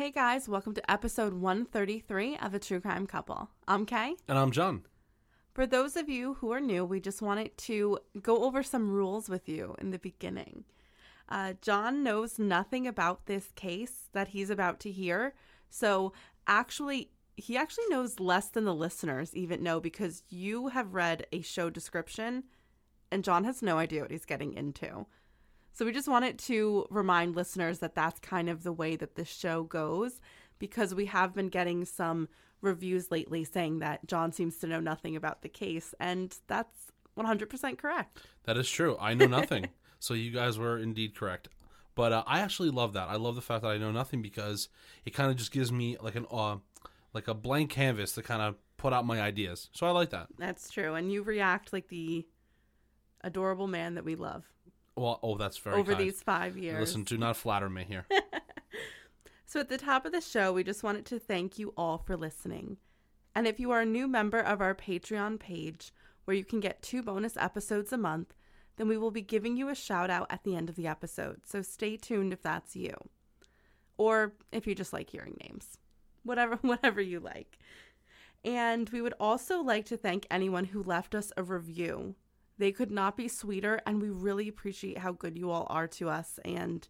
Hey guys, welcome to episode 133 of A True Crime Couple. I'm Kay. And I'm John. For those of you who are new, we just wanted to go over some rules with you in the beginning. Uh, John knows nothing about this case that he's about to hear. So, actually, he actually knows less than the listeners even know because you have read a show description and John has no idea what he's getting into. So we just wanted to remind listeners that that's kind of the way that this show goes because we have been getting some reviews lately saying that John seems to know nothing about the case and that's 100% correct. That is true. I know nothing. so you guys were indeed correct. But uh, I actually love that. I love the fact that I know nothing because it kind of just gives me like an uh, like a blank canvas to kind of put out my ideas. So I like that. That's true. And you react like the adorable man that we love. Well, oh, that's very over kind. these five years. Listen, do not flatter me here. so, at the top of the show, we just wanted to thank you all for listening. And if you are a new member of our Patreon page, where you can get two bonus episodes a month, then we will be giving you a shout out at the end of the episode. So, stay tuned if that's you. Or if you just like hearing names. Whatever whatever you like. And we would also like to thank anyone who left us a review. They could not be sweeter, and we really appreciate how good you all are to us. And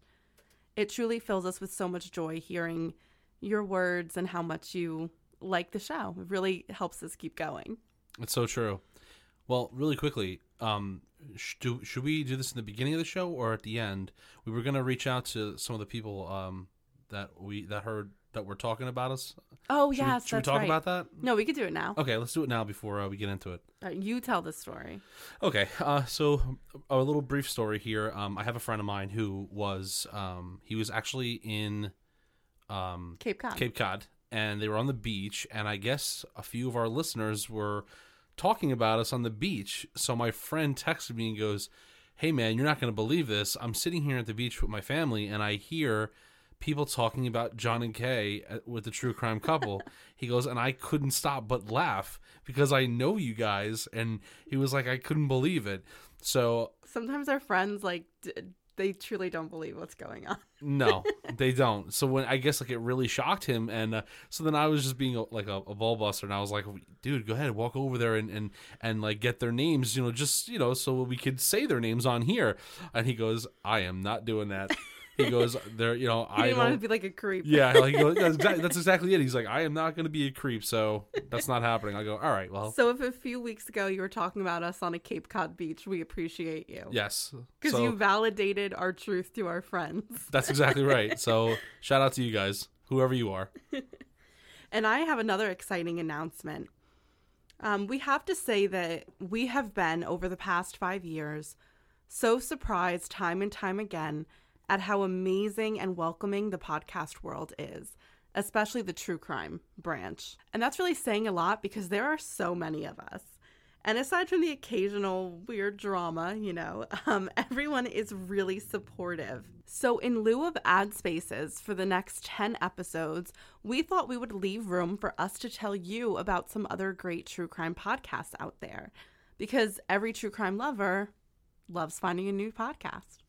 it truly fills us with so much joy hearing your words and how much you like the show. It really helps us keep going. It's so true. Well, really quickly, um, sh- do, should we do this in the beginning of the show or at the end? We were gonna reach out to some of the people um, that we that heard that we're talking about us. Oh Should yes, we, should we that's talk right. about that? No, we could do it now. Okay, let's do it now before uh, we get into it. Uh, you tell the story. Okay, uh, so a little brief story here. Um, I have a friend of mine who was um, he was actually in um, Cape Cod. Cape Cod, and they were on the beach, and I guess a few of our listeners were talking about us on the beach. So my friend texted me and goes, "Hey man, you're not going to believe this. I'm sitting here at the beach with my family, and I hear." People talking about John and Kay uh, with the true crime couple. he goes, and I couldn't stop but laugh because I know you guys. And he was like, I couldn't believe it. So Sometimes our friends like d- they truly don't believe what's going on. No, they don't. So when I guess like it really shocked him, and uh, so then I was just being a, like a, a ball buster, and I was like, "Dude, go ahead, walk over there and and and like get their names, you know, just you know, so we could say their names on here." And he goes, "I am not doing that." He goes, "There, you know, He I want to be like a creep. Yeah, like he goes, that's, exactly, that's exactly it. He's like, I am not going to be a creep, so that's not happening. I go, all right, well, So if a few weeks ago you were talking about us on a Cape Cod beach, we appreciate you. yes, Because so you validated our truth to our friends. that's exactly right. So shout out to you guys, whoever you are. And I have another exciting announcement. Um, we have to say that we have been, over the past five years, so surprised time and time again at how amazing and welcoming the podcast world is, especially the true crime branch. And that's really saying a lot because there are so many of us. And aside from the occasional weird drama, you know, um, everyone is really supportive. So, in lieu of ad spaces for the next 10 episodes, we thought we would leave room for us to tell you about some other great true crime podcasts out there. Because every true crime lover loves finding a new podcast.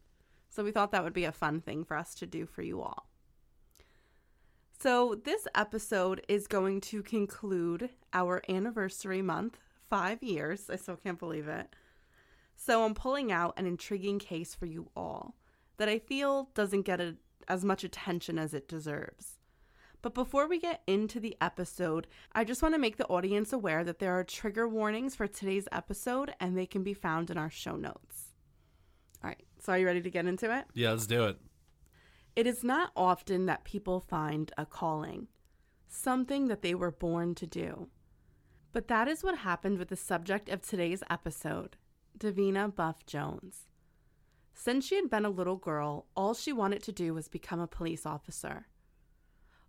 So, we thought that would be a fun thing for us to do for you all. So, this episode is going to conclude our anniversary month five years. I still can't believe it. So, I'm pulling out an intriguing case for you all that I feel doesn't get a, as much attention as it deserves. But before we get into the episode, I just want to make the audience aware that there are trigger warnings for today's episode and they can be found in our show notes. So are you ready to get into it? Yeah, let's do it. It is not often that people find a calling, something that they were born to do. But that is what happened with the subject of today's episode, Davina Buff Jones. Since she had been a little girl, all she wanted to do was become a police officer.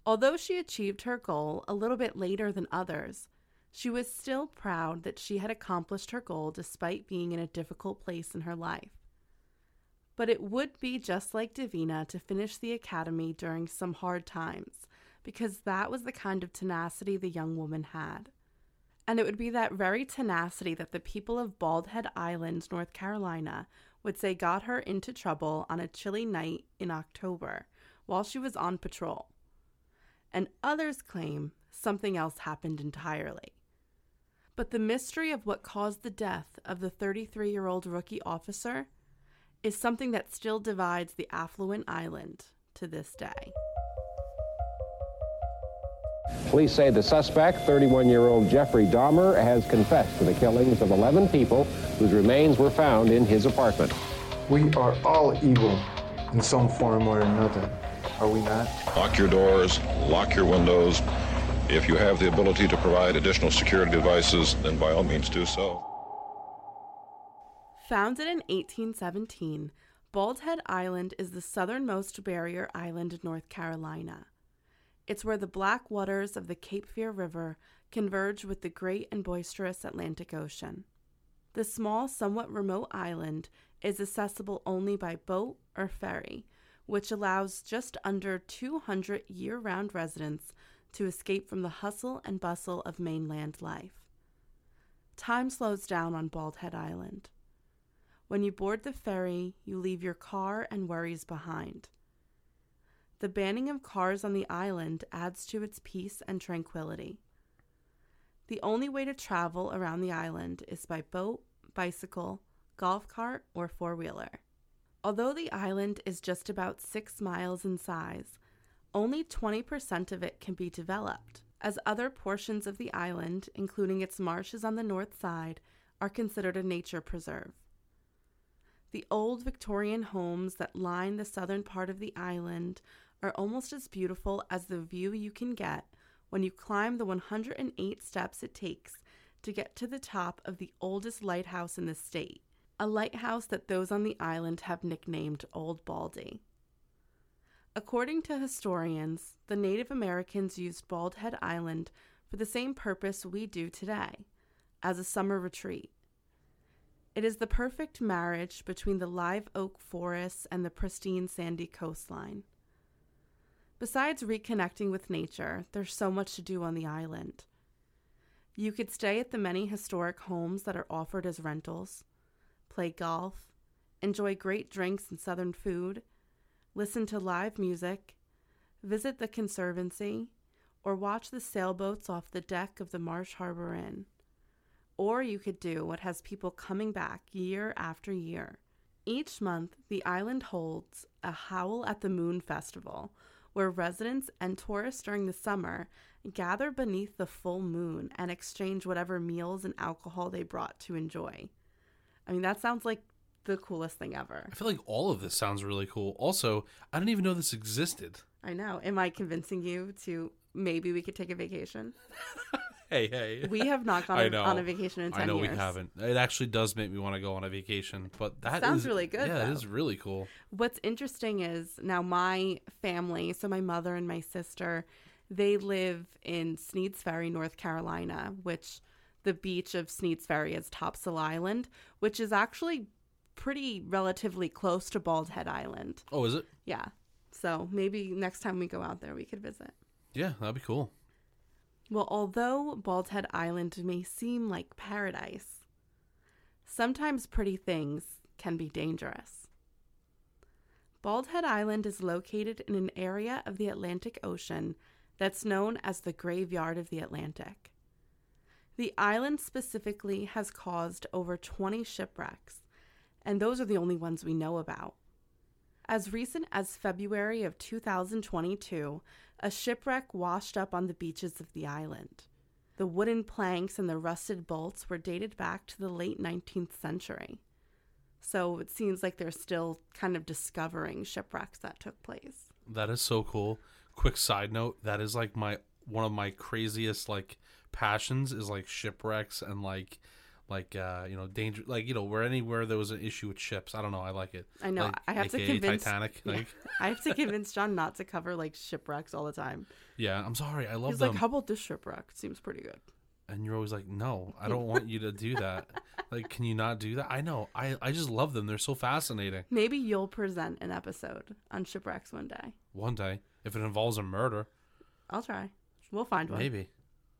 Although she achieved her goal a little bit later than others, she was still proud that she had accomplished her goal despite being in a difficult place in her life. But it would be just like Davina to finish the academy during some hard times, because that was the kind of tenacity the young woman had. And it would be that very tenacity that the people of Bald Head Island, North Carolina, would say got her into trouble on a chilly night in October while she was on patrol. and others claim something else happened entirely. But the mystery of what caused the death of the 33 year old rookie officer is something that still divides the affluent island to this day. Police say the suspect, 31 year old Jeffrey Dahmer, has confessed to the killings of 11 people whose remains were found in his apartment. We are all evil in some form or another, are we not? Lock your doors, lock your windows. If you have the ability to provide additional security devices, then by all means do so. Founded in 1817, Bald Head Island is the southernmost barrier island in North Carolina. It's where the black waters of the Cape Fear River converge with the great and boisterous Atlantic Ocean. The small, somewhat remote island is accessible only by boat or ferry, which allows just under 200 year round residents to escape from the hustle and bustle of mainland life. Time slows down on Bald Head Island. When you board the ferry, you leave your car and worries behind. The banning of cars on the island adds to its peace and tranquility. The only way to travel around the island is by boat, bicycle, golf cart, or four wheeler. Although the island is just about six miles in size, only 20% of it can be developed, as other portions of the island, including its marshes on the north side, are considered a nature preserve. The old Victorian homes that line the southern part of the island are almost as beautiful as the view you can get when you climb the 108 steps it takes to get to the top of the oldest lighthouse in the state, a lighthouse that those on the island have nicknamed Old Baldy. According to historians, the Native Americans used Bald Head Island for the same purpose we do today as a summer retreat. It is the perfect marriage between the live oak forests and the pristine sandy coastline. Besides reconnecting with nature, there's so much to do on the island. You could stay at the many historic homes that are offered as rentals, play golf, enjoy great drinks and southern food, listen to live music, visit the conservancy, or watch the sailboats off the deck of the Marsh Harbor Inn. Or you could do what has people coming back year after year. Each month, the island holds a Howl at the Moon festival, where residents and tourists during the summer gather beneath the full moon and exchange whatever meals and alcohol they brought to enjoy. I mean, that sounds like the coolest thing ever. I feel like all of this sounds really cool. Also, I didn't even know this existed. I know. Am I convincing you to maybe we could take a vacation? Hey, hey. We have not I gone know. on a vacation in 10 I know years. we haven't. It actually does make me want to go on a vacation, but that Sounds is- really good, Yeah, it though. is really cool. What's interesting is now my family, so my mother and my sister, they live in Sneads Ferry, North Carolina, which the beach of Sneads Ferry is Topsail Island, which is actually pretty relatively close to Bald Head Island. Oh, is it? Yeah. So maybe next time we go out there, we could visit. Yeah, that'd be cool. Well, although Bald Head Island may seem like paradise, sometimes pretty things can be dangerous. Bald Head Island is located in an area of the Atlantic Ocean that's known as the Graveyard of the Atlantic. The island specifically has caused over 20 shipwrecks, and those are the only ones we know about. As recent as February of 2022, a shipwreck washed up on the beaches of the island. The wooden planks and the rusted bolts were dated back to the late 19th century. So it seems like they're still kind of discovering shipwrecks that took place. That is so cool. Quick side note, that is like my one of my craziest like passions is like shipwrecks and like like uh you know danger like you know where anywhere there was an issue with ships. I don't know, I like it. I know. Like, I have to convince Titanic. Yeah. Like I have to convince John not to cover like shipwrecks all the time. yeah, I'm sorry. I love He's them. like, "How about this shipwreck? Seems pretty good." and you're always like, "No, I don't want you to do that." like, can you not do that? I know. I I just love them. They're so fascinating. Maybe you'll present an episode on shipwrecks one day. One day, if it involves a murder, I'll try. We'll find one. maybe.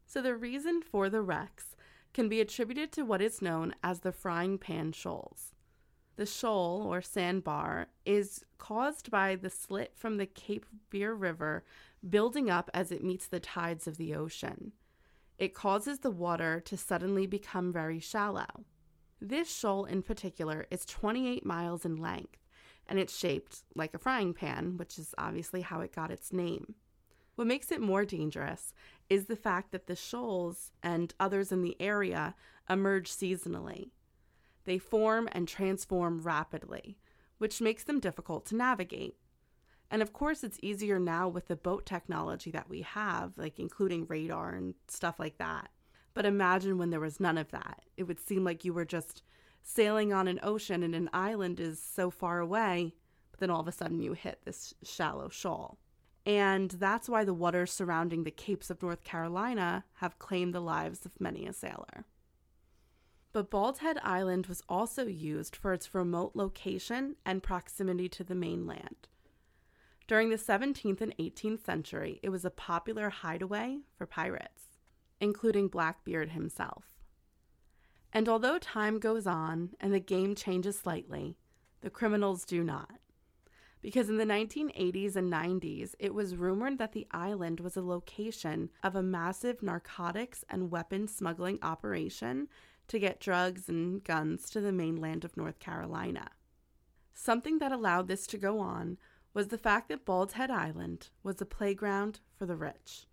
So the reason for the wrecks can be attributed to what is known as the frying pan shoals. The shoal or sandbar is caused by the slit from the Cape Fear River building up as it meets the tides of the ocean. It causes the water to suddenly become very shallow. This shoal in particular is 28 miles in length, and it's shaped like a frying pan, which is obviously how it got its name. What makes it more dangerous is the fact that the shoals and others in the area emerge seasonally. They form and transform rapidly, which makes them difficult to navigate. And of course, it's easier now with the boat technology that we have, like including radar and stuff like that. But imagine when there was none of that. It would seem like you were just sailing on an ocean and an island is so far away, but then all of a sudden you hit this shallow shoal. And that's why the waters surrounding the Capes of North Carolina have claimed the lives of many a sailor. But Bald Head Island was also used for its remote location and proximity to the mainland. During the 17th and 18th century, it was a popular hideaway for pirates, including Blackbeard himself. And although time goes on and the game changes slightly, the criminals do not because in the 1980s and 90s, it was rumored that the island was a location of a massive narcotics and weapon smuggling operation to get drugs and guns to the mainland of North Carolina. Something that allowed this to go on was the fact that Bald Head Island was a playground for the rich.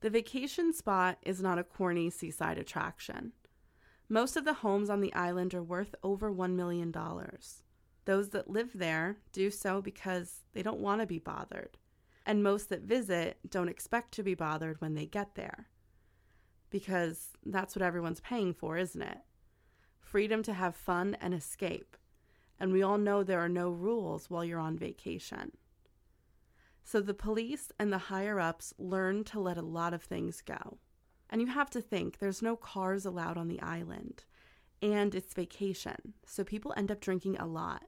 The vacation spot is not a corny seaside attraction. Most of the homes on the island are worth over $1 million. Those that live there do so because they don't want to be bothered. And most that visit don't expect to be bothered when they get there. Because that's what everyone's paying for, isn't it? Freedom to have fun and escape. And we all know there are no rules while you're on vacation. So the police and the higher ups learn to let a lot of things go. And you have to think there's no cars allowed on the island. And it's vacation, so people end up drinking a lot.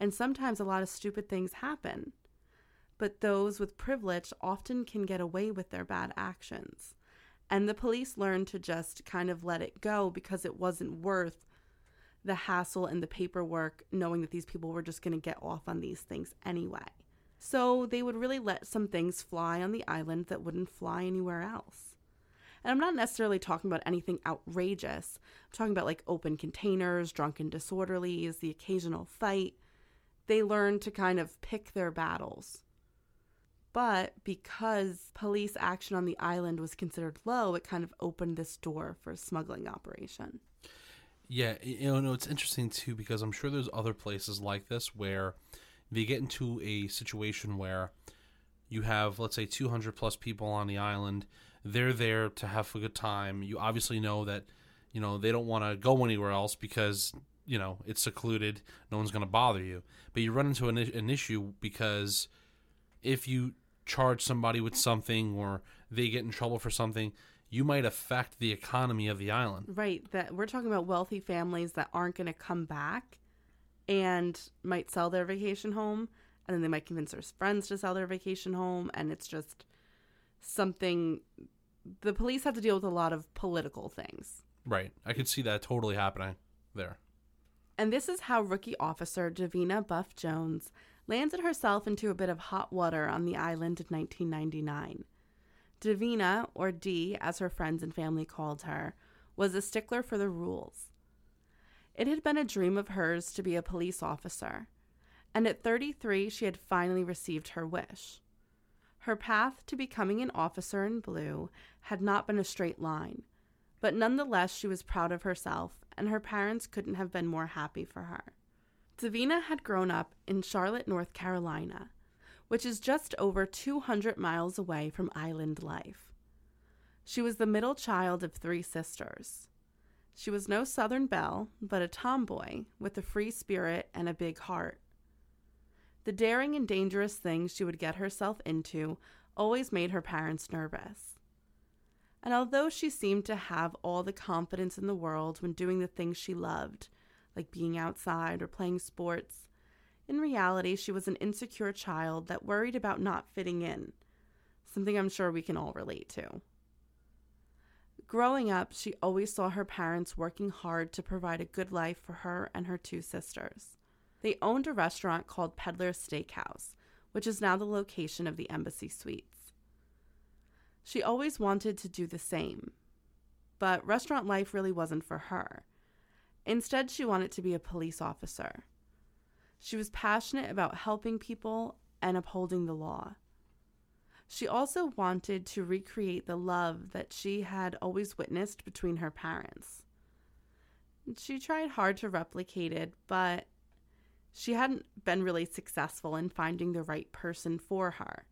And sometimes a lot of stupid things happen. But those with privilege often can get away with their bad actions. And the police learned to just kind of let it go because it wasn't worth the hassle and the paperwork, knowing that these people were just going to get off on these things anyway. So they would really let some things fly on the island that wouldn't fly anywhere else. And I'm not necessarily talking about anything outrageous. I'm talking about like open containers, drunken disorderlies, the occasional fight. They learn to kind of pick their battles. But because police action on the island was considered low, it kind of opened this door for a smuggling operation. Yeah, you know, it's interesting too because I'm sure there's other places like this where they get into a situation where you have, let's say, 200 plus people on the island they're there to have a good time. You obviously know that, you know, they don't want to go anywhere else because, you know, it's secluded. No one's going to bother you. But you run into an, an issue because if you charge somebody with something or they get in trouble for something, you might affect the economy of the island. Right. That we're talking about wealthy families that aren't going to come back and might sell their vacation home and then they might convince their friends to sell their vacation home and it's just something the police have to deal with a lot of political things. Right. I could see that totally happening there. And this is how rookie officer Davina Buff Jones landed herself into a bit of hot water on the island in 1999. Davina, or Dee as her friends and family called her, was a stickler for the rules. It had been a dream of hers to be a police officer, and at 33 she had finally received her wish. Her path to becoming an officer in blue had not been a straight line, but nonetheless she was proud of herself, and her parents couldn't have been more happy for her. Davina had grown up in Charlotte, North Carolina, which is just over 200 miles away from island life. She was the middle child of three sisters. She was no Southern belle, but a tomboy with a free spirit and a big heart. The daring and dangerous things she would get herself into always made her parents nervous. And although she seemed to have all the confidence in the world when doing the things she loved, like being outside or playing sports, in reality she was an insecure child that worried about not fitting in, something I'm sure we can all relate to. Growing up, she always saw her parents working hard to provide a good life for her and her two sisters. They owned a restaurant called Peddler's Steakhouse, which is now the location of the Embassy Suites. She always wanted to do the same, but restaurant life really wasn't for her. Instead, she wanted to be a police officer. She was passionate about helping people and upholding the law. She also wanted to recreate the love that she had always witnessed between her parents. She tried hard to replicate it, but she hadn't been really successful in finding the right person for her.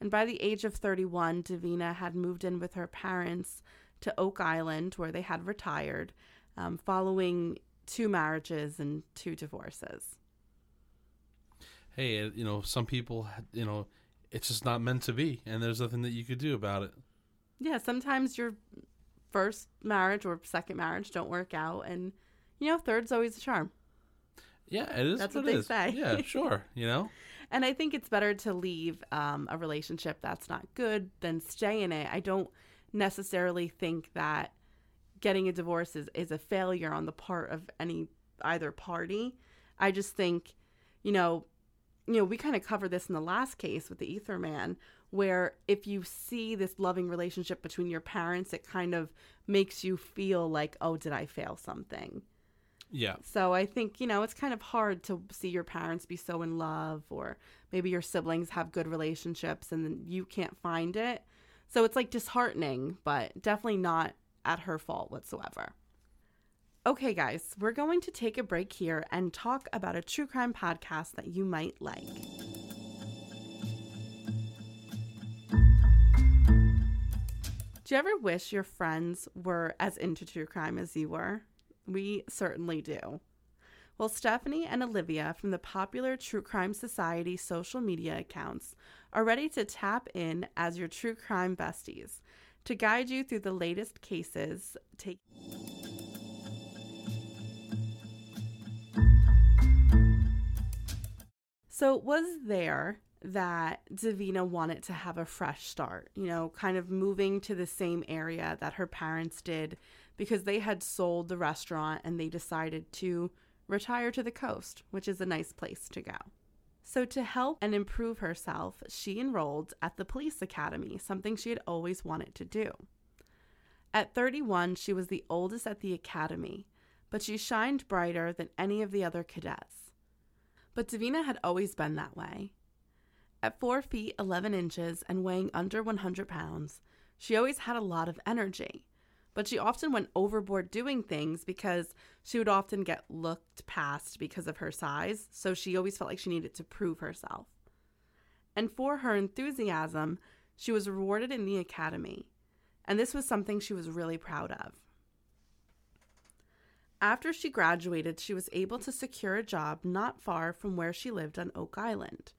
And by the age of 31, Davina had moved in with her parents to Oak Island, where they had retired, um, following two marriages and two divorces. Hey, you know, some people, you know, it's just not meant to be, and there's nothing that you could do about it. Yeah, sometimes your first marriage or second marriage don't work out, and you know, third's always a charm. Yeah, it is. That's what what they is. say. Yeah, sure. You know, And I think it's better to leave um, a relationship that's not good than stay in it. I don't necessarily think that getting a divorce is, is a failure on the part of any either party. I just think, you know, you know, we kind of covered this in the last case with the Ether Man, where if you see this loving relationship between your parents, it kind of makes you feel like, oh, did I fail something? Yeah, So I think, you know, it's kind of hard to see your parents be so in love or maybe your siblings have good relationships and then you can't find it. So it's like disheartening, but definitely not at her fault whatsoever. Okay, guys, we're going to take a break here and talk about a true crime podcast that you might like. Do you ever wish your friends were as into true crime as you were? We certainly do. Well, Stephanie and Olivia from the popular True Crime Society social media accounts are ready to tap in as your true crime besties to guide you through the latest cases. Take So, it was there that Davina wanted to have a fresh start, you know, kind of moving to the same area that her parents did because they had sold the restaurant and they decided to retire to the coast, which is a nice place to go. So, to help and improve herself, she enrolled at the police academy, something she had always wanted to do. At 31, she was the oldest at the academy, but she shined brighter than any of the other cadets. But Davina had always been that way. At 4 feet 11 inches and weighing under 100 pounds, she always had a lot of energy. But she often went overboard doing things because she would often get looked past because of her size, so she always felt like she needed to prove herself. And for her enthusiasm, she was rewarded in the academy, and this was something she was really proud of. After she graduated, she was able to secure a job not far from where she lived on Oak Island,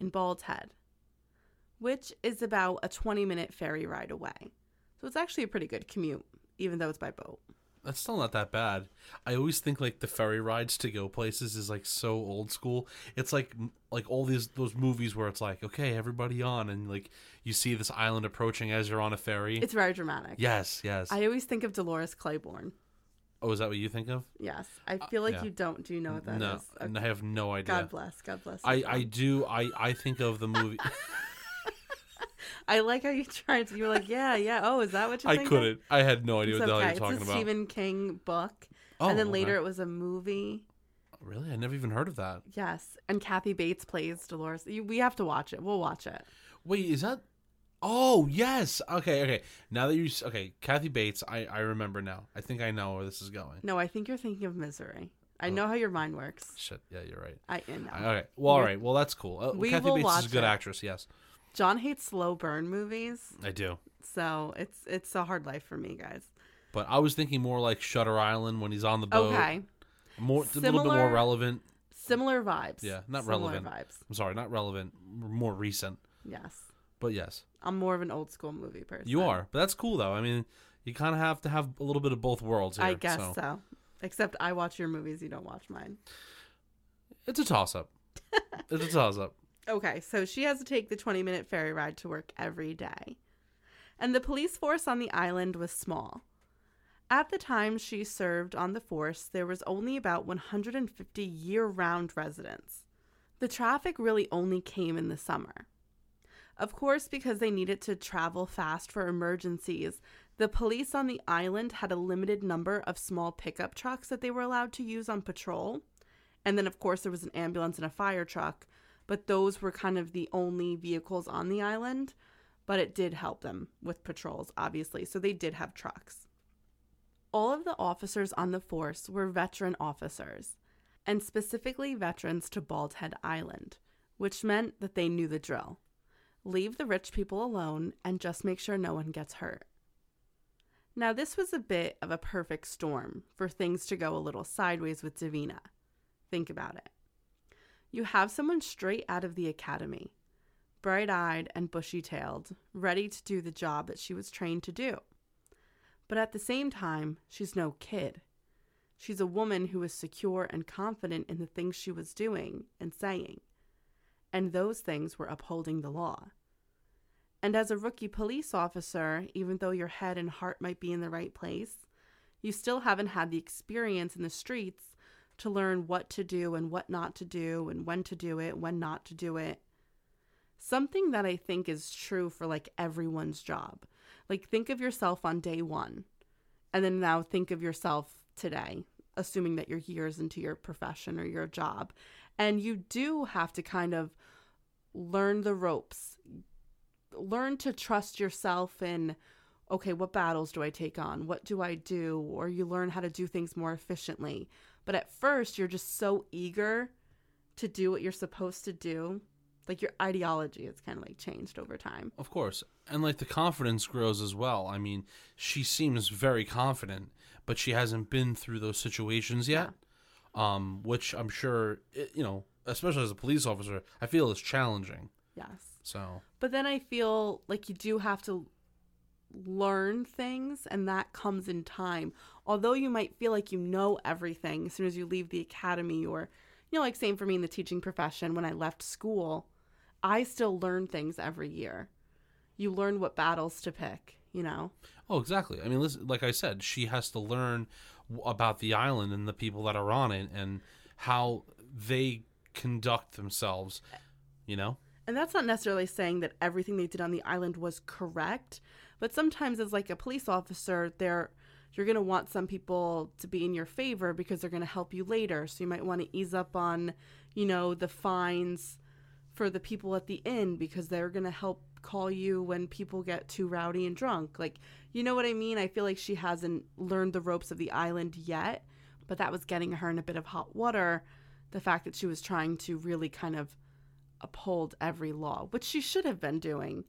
in Bald Head, which is about a 20 minute ferry ride away. So it's actually a pretty good commute, even though it's by boat. that's still not that bad. I always think like the ferry rides to go places is like so old school. It's like like all these those movies where it's like okay, everybody on, and like you see this island approaching as you're on a ferry. It's very dramatic. yes, yes. I always think of Dolores Claiborne. oh, is that what you think of? Yes. I uh, feel like yeah. you don't. Do you know what that is? no, Okay. I have no idea. God bless. God bless. I, you, I do I, I think of the movie I like how you tried to. You were like, yeah, yeah. Oh, is that what you I couldn't I had no idea It's what the hell okay. you're talking it's a about Stephen King book. Oh, and then okay. later it was a movie. really I never even heard of that Yes. And Kathy Bates plays Dolores. You, we have to watch it. We'll watch it. wait is that oh yes okay okay now that you okay Kathy Bates I I remember now I think I know where this is going No, I think you're thinking of Misery. I Oh. know how your mind works. shit yeah you're right I, know. okay well all well that's cool uh, We Kathy Bates is a good actress yes John hates slow burn movies, I do so it's it's a hard life for me, guys. but I was thinking more like Shutter Island when he's on the boat Okay. more a little bit more relevant Similar vibes. Yeah, not Similar relevant. vibes. I'm sorry not relevant more recent Yes. but yes I'm more of an old school movie person. You are, but that's cool though. I mean, you kind of have to have a little bit of both worlds here. I guess so. so. Except I watch your movies, you don't watch mine. It's a toss up. it's a toss up. Okay, so she has to take the 20 minute ferry ride to work every day. And the police force on the island was small. At the time she served on the force, there was only about 150 year round residents. The traffic really only came in the summer. Of course, because they needed to travel fast for emergencies, the police on the island had a limited number of small pickup trucks that they were allowed to use on patrol. And then, of course, there was an ambulance and a fire truck, but those were kind of the only vehicles on the island. But it did help them with patrols, obviously, so they did have trucks. All of the officers on the force were veteran officers, and specifically veterans to Bald Head Island, which meant that they knew the drill leave the rich people alone and just make sure no one gets hurt. Now, this was a bit of a perfect storm for things to go a little sideways with Davina. Think about it. You have someone straight out of the academy, bright eyed and bushy tailed, ready to do the job that she was trained to do. But at the same time, she's no kid. She's a woman who is secure and confident in the things she was doing and saying and those things were upholding the law. And as a rookie police officer, even though your head and heart might be in the right place, you still haven't had the experience in the streets to learn what to do and what not to do and when to do it, when not to do it. Something that I think is true for like everyone's job. Like, think of yourself on day one, and then now think of yourself today, assuming that you're years into your profession or your job. And you do have to kind of learn the ropes, learn to trust yourself in, okay, what battles do I take on? What do I do? Or you learn how to do things more efficiently. But at first, you're just so eager to do what you're supposed to do. Like your ideology has kind of like changed over time. Of course. And like the confidence grows as well. I mean, she seems very confident, but she hasn't been through those situations yet. Yeah. Um, which I'm sure, you know, especially as a police officer, I feel is challenging. Yes. So. But then I feel like you do have to learn things and that comes in time. Although you might feel like you know everything as soon as you leave the academy or you know like same for me in the teaching profession when I left school, I still learn things every year. You learn what battles to pick, you know. Oh, exactly. I mean, listen, like I said, she has to learn about the island and the people that are on it and how they conduct themselves, you know? And that's not necessarily saying that everything they did on the island was correct, but sometimes as like a police officer, they're you're going to want some people to be in your favor because they're going to help you later. So you might want to ease up on, you know, the fines for the people at the inn because they're going to help call you when people get too rowdy and drunk. Like, you know what I mean? I feel like she hasn't learned the ropes of the island yet, but that was getting her in a bit of hot water the fact that she was trying to really kind of uphold every law, which she should have been doing,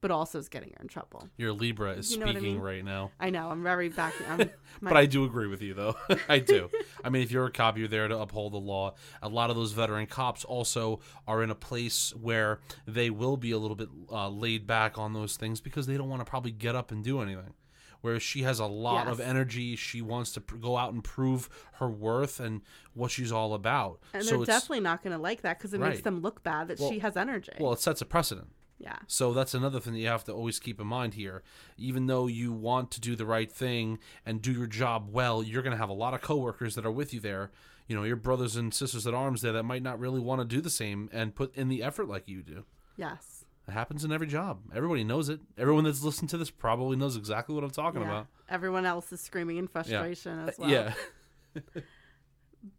but also is getting her in trouble. Your Libra is you know speaking I mean? right now. I know. I'm very back. I'm, but I do agree with you, though. I do. I mean, if you're a cop, you're there to uphold the law. A lot of those veteran cops also are in a place where they will be a little bit uh, laid back on those things because they don't want to probably get up and do anything where she has a lot yes. of energy. She wants to pr- go out and prove her worth and what she's all about. And so they're definitely not going to like that because it right. makes them look bad that well, she has energy. Well, it sets a precedent. Yeah. So that's another thing that you have to always keep in mind here. Even though you want to do the right thing and do your job well, you're going to have a lot of coworkers that are with you there. You know, your brothers and sisters at arms there that might not really want to do the same and put in the effort like you do. Yes. It happens in every job. Everybody knows it. Everyone that's listened to this probably knows exactly what I'm talking yeah. about. Everyone else is screaming in frustration yeah. as uh, well. Yeah.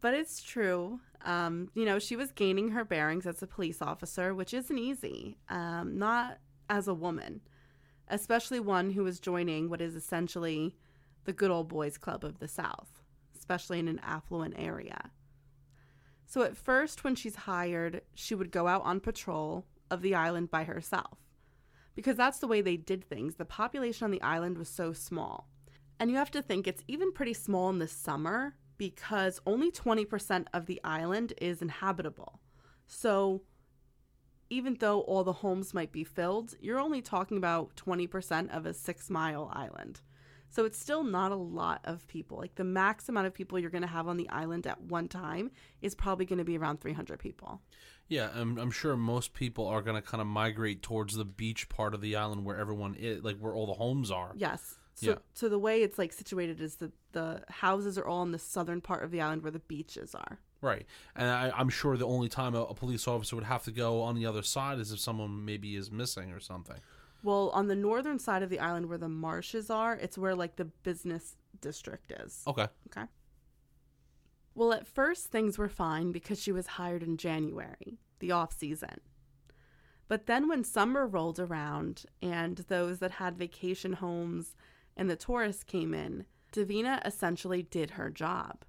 but it's true. Um, you know, she was gaining her bearings as a police officer, which isn't easy. Um, not as a woman, especially one who was joining what is essentially the good old boys club of the South, especially in an affluent area. So at first, when she's hired, she would go out on patrol of the island by herself. Because that's the way they did things. The population on the island was so small. And you have to think it's even pretty small in the summer because only 20% of the island is inhabitable. So even though all the homes might be filled, you're only talking about 20% of a six mile island. So it's still not a lot of people. Like the max amount of people you're going to have on the island at one time is probably going to be around 300 people. Yeah, I'm, I'm sure most people are going to kind of migrate towards the beach part of the island where everyone is, like where all the homes are. Yes. So, Yeah. so the way it's like situated is the the houses are all in the southern part of the island where the beaches are. Right. And I, I'm sure the only time a, a police officer would have to go on the other side is if someone maybe is missing or something. Well, on the northern side of the island where the marshes are, it's where like the business district is. Okay. Okay. Well, at first things were fine because she was hired in January, the off season. But then when summer rolled around and those that had vacation homes and the tourists came in, Davina essentially did her job.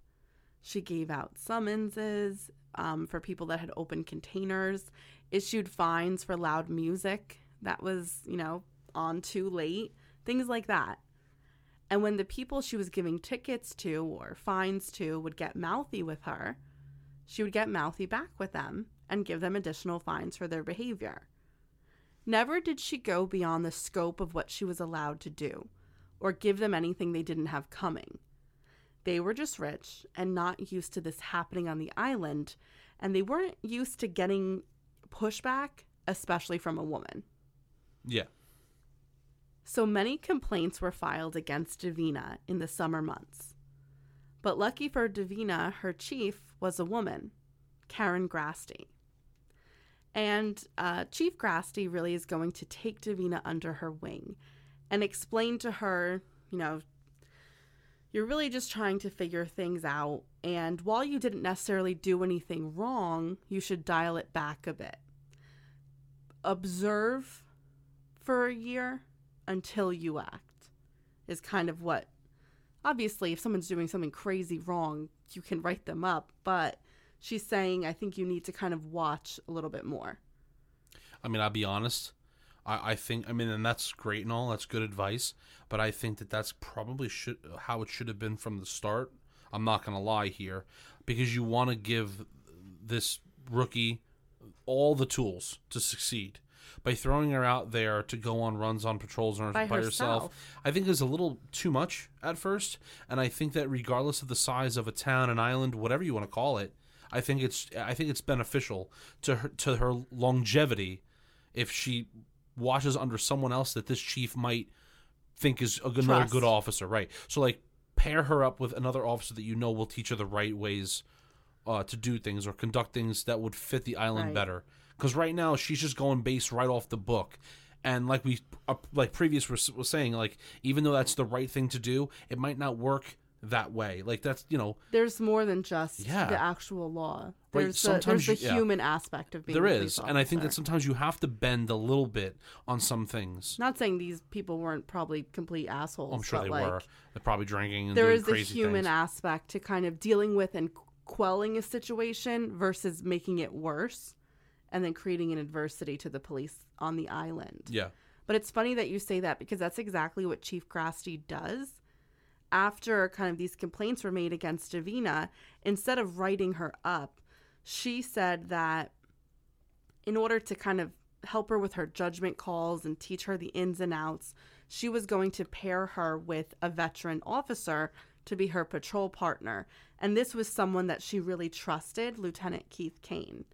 She gave out summonses um, for people that had opened containers, issued fines for loud music that was, you know, on too late, things like that. And when the people she was giving tickets to or fines to would get mouthy with her, she would get mouthy back with them and give them additional fines for their behavior. Never did she go beyond the scope of what she was allowed to do or give them anything they didn't have coming. They were just rich and not used to this happening on the island, and they weren't used to getting pushback, especially from a woman. Yeah. So many complaints were filed against Davina in the summer months. But lucky for Davina, her chief was a woman, Karen Grasty. And uh, Chief Grasty really is going to take Davina under her wing and explain to her, you know, you're really just trying to figure things out. And while you didn't necessarily do anything wrong, you should dial it back a bit. Observe for a year until you act, is kind of what. Obviously, if someone's doing something crazy wrong, you can write them up. But she's saying, I think you need to kind of watch a little bit more. I mean, I'll be honest. I, I think, I mean, and that's great and all. That's good advice. But I think that that's probably should how it should have been from the start. I'm not going to lie here. Because you want to give this rookie all the tools to succeed. By throwing her out there to go on runs on patrols or By by, herself, herself. I think is a little too much at first. And I think that regardless of the size of a town, an island, whatever you want to call it, I think it's I think it's beneficial to her to her longevity if she watches under someone else that this chief might think is a good, another good officer, right? So like pair her up with another officer that you know will teach her the right ways uh, to do things or conduct things that would fit the island Right. better. Because right now she's just going based right off the book, and like we uh, like previous was, was saying, like even though that's the right thing to do, it might not work that way. Like that's you know There's more than just Yeah. the actual law. Right, There's the, there's the you- yeah. human aspect of being there a is, and I think that sometimes you have to bend a little bit on some things. Not saying these people weren't probably complete assholes. I'm sure they like, were. They're probably drinking and There is crazy human things. aspect to kind of dealing with and quelling a situation versus making it worse and then creating an adversity to the police on the island. yeah, But it's funny that you say that because that's exactly what Chief Grasty does. After kind of these complaints were made against Davina, instead of writing her up, she said that in order to kind of help her with her judgment calls and teach her the ins and outs, she was going to pair her with a veteran officer to be her patrol partner. And this was someone that she really trusted, Lieutenant Keith Kane.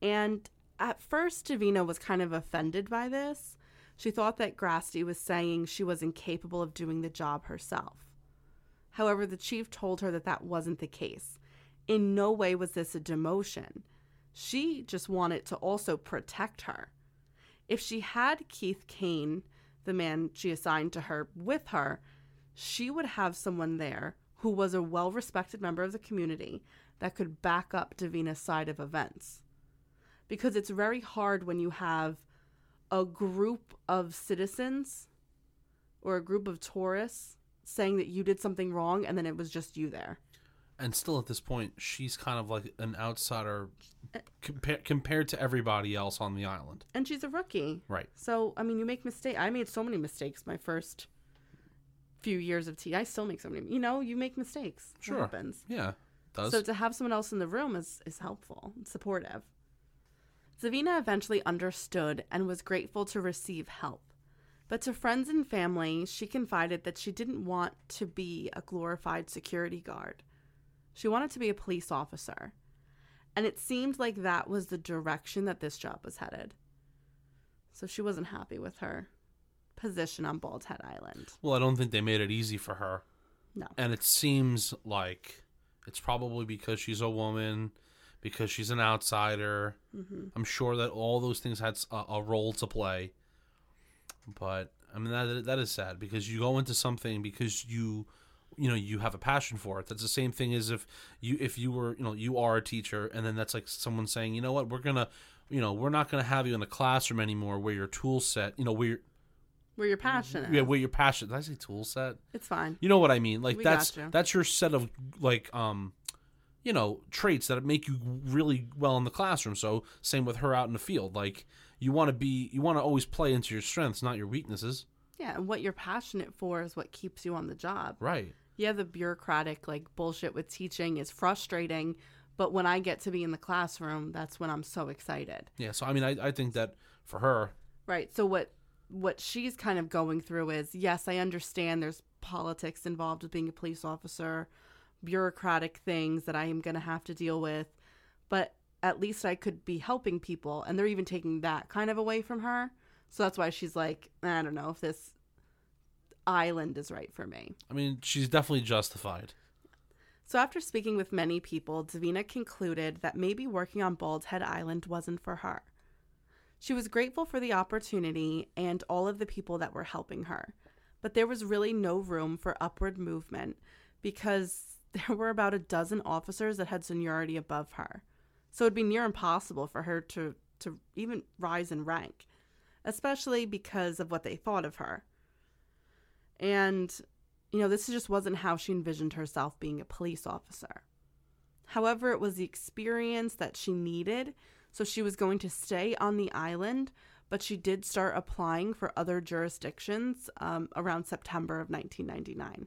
And at first, Davina was kind of offended by this. She thought that Grasty was saying she was incapable of doing the job herself. However, the chief told her that that wasn't the case. In no way was this a demotion. She just wanted to also protect her. If she had Keith Kane, the man she assigned to her, with her, she would have someone there who was a well respected member of the community that could back up Davina's side of events. Because it's very hard when you have a group of citizens or a group of tourists saying that you did something wrong and then it was just you there. and still at this point, she's kind of like an outsider uh, compa- compared to everybody else on the island. And she's a rookie. Right. So, I mean, you make mistakes. I made so many mistakes my first few years of tea. I still make so many. You know, you make mistakes. It Sure. happens. Yeah, does. So to have someone else in the room is, is helpful and supportive. Davina eventually understood and was grateful to receive help. But to friends and family, she confided that she didn't want to be a glorified security guard. She wanted to be a police officer. And it seemed like that was the direction that this job was headed. So she wasn't happy with her position on Bald Head Island. Well, I don't think they made it easy for her. No. And it seems like it's probably because she's a woman, because she's an outsider. Mm-hmm. I'm sure that all those things had a role to play. But I mean that that is sad because you go into something because you you know you have a passion for it. That's the same thing as if you if you were you know you are a teacher and then that's like someone saying you know what we're gonna you know we're not gonna have you in the classroom anymore where your tool set you know where your Where you're passionate. yeah where your passion did I say tool set It's fine. you know what I mean? Like We that's that's your set of like um you know, traits that make you really well in the classroom. So same with her out in the field. Like you want to be you want to always play into your strengths, not your weaknesses. Yeah, and what you're passionate for is what keeps you on the job. Right. Yeah, the bureaucratic like bullshit with teaching is frustrating, but when I get to be in the classroom, that's when I'm so excited. Yeah, so I mean I I think that for her, Right. So what what she's kind of going through is yes, I understand there's politics involved with being a police officer, bureaucratic things that I am going to have to deal with, but at least I could be helping people and they're even taking that kind of away from her. So that's why she's like, eh, I don't know if this island is right for me. I mean, she's definitely justified. So after speaking with many people, Davina concluded that maybe working on Bald Head Island wasn't for her. She was grateful for the opportunity and all of the people that were helping her, but there was really no room for upward movement because there were about a dozen officers that had seniority above her. So it'd be near impossible for her to, to even rise in rank, especially because of what they thought of her. And you know, this just wasn't how she envisioned herself being a police officer. However, it was the experience that she needed, so she was going to stay on the island, but she did start applying for other jurisdictions um, around September of 1999.